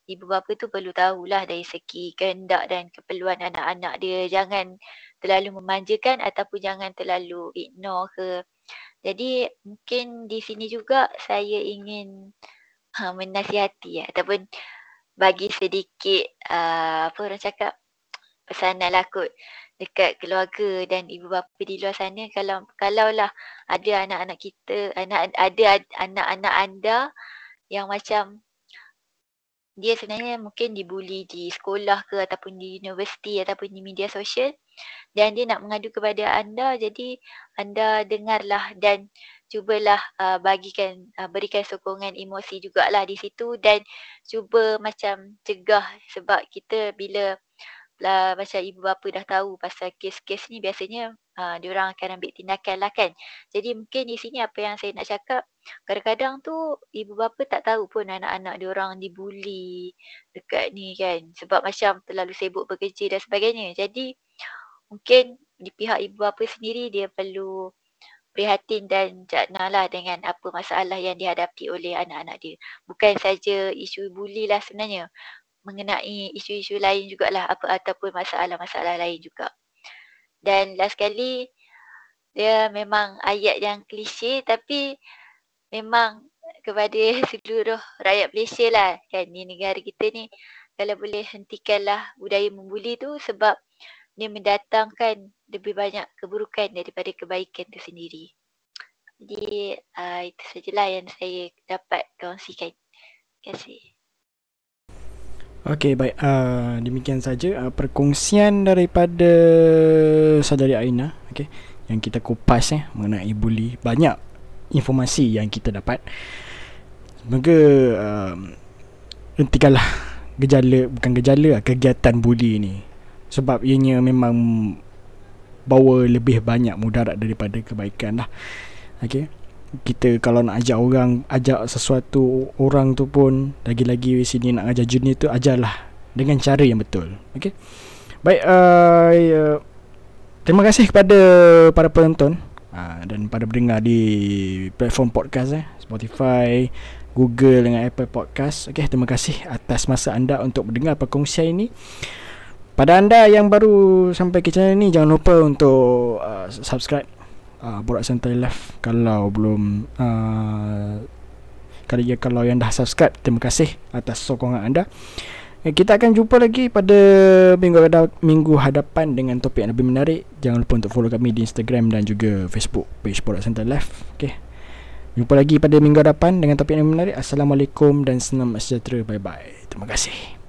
ibu bapa tu perlu tahulah dari segi kehendak dan keperluan anak-anak dia. Jangan terlalu memanjakan ataupun jangan terlalu ignore ke jadi mungkin di sini juga saya ingin ha, menasihati ya, ataupun bagi sedikit uh, apa orang cakap pesanan lah kot dekat keluarga dan ibu bapa di luar sana kalau kalaulah ada anak-anak kita anak ada anak-anak anda yang macam dia sebenarnya mungkin dibuli di sekolah ke ataupun di universiti ataupun di media sosial dan dia nak mengadu kepada anda. Jadi anda dengarlah dan cubalah uh, bagikan uh, berikan sokongan emosi jugalah di situ dan cuba macam cegah sebab kita bila lah, macam ibu bapa dah tahu pasal kes-kes ni biasanya uh, diorang akan ambil tindakan lah kan. Jadi mungkin di sini apa yang saya nak cakap kadang-kadang tu ibu bapa tak tahu pun anak-anak diorang dibuli dekat ni kan sebab macam terlalu sibuk bekerja dan sebagainya jadi mungkin di pihak ibu bapa sendiri dia perlu prihatin dan jakna lah dengan apa masalah yang dihadapi oleh anak-anak dia. Bukan saja isu buli lah sebenarnya. Mengenai isu-isu lain jugalah apa ataupun masalah-masalah lain juga. Dan last kali dia memang ayat yang klise tapi memang kepada seluruh rakyat Malaysia lah kan di negara kita ni kalau boleh hentikanlah budaya membuli tu sebab dia mendatangkan lebih banyak keburukan daripada kebaikan itu sendiri. Jadi uh, itu sajalah yang saya dapat kongsikan. Terima kasih. Okey baik uh, demikian saja uh, perkongsian daripada saudari Aina okey yang kita kupas eh mengenai bully banyak informasi yang kita dapat semoga uh, hentikanlah gejala bukan gejala kegiatan bully ni sebab ianya memang bawa lebih banyak mudarat daripada kebaikan lah okay. kita kalau nak ajak orang ajak sesuatu orang tu pun lagi-lagi di sini nak ajar junior tu ajarlah dengan cara yang betul okay. baik uh, ya. terima kasih kepada para penonton uh, dan para pendengar di platform podcast eh Spotify Google dengan Apple Podcast. Okey, terima kasih atas masa anda untuk mendengar perkongsian ini. Pada anda yang baru sampai ke channel ni jangan lupa untuk uh, subscribe uh, Borak Santai Live kalau belum uh, Kalau, kalau yang dah subscribe Terima kasih atas sokongan anda Kita akan jumpa lagi pada minggu, hadap, minggu hadapan Dengan topik yang lebih menarik. Jangan lupa untuk follow kami di Instagram Dan juga Facebook Page Borak Center Live. Okay Jumpa lagi pada minggu hadapan Dengan topik yang menarik. Assalamualaikum dan senam sejahtera Bye bye Terima kasih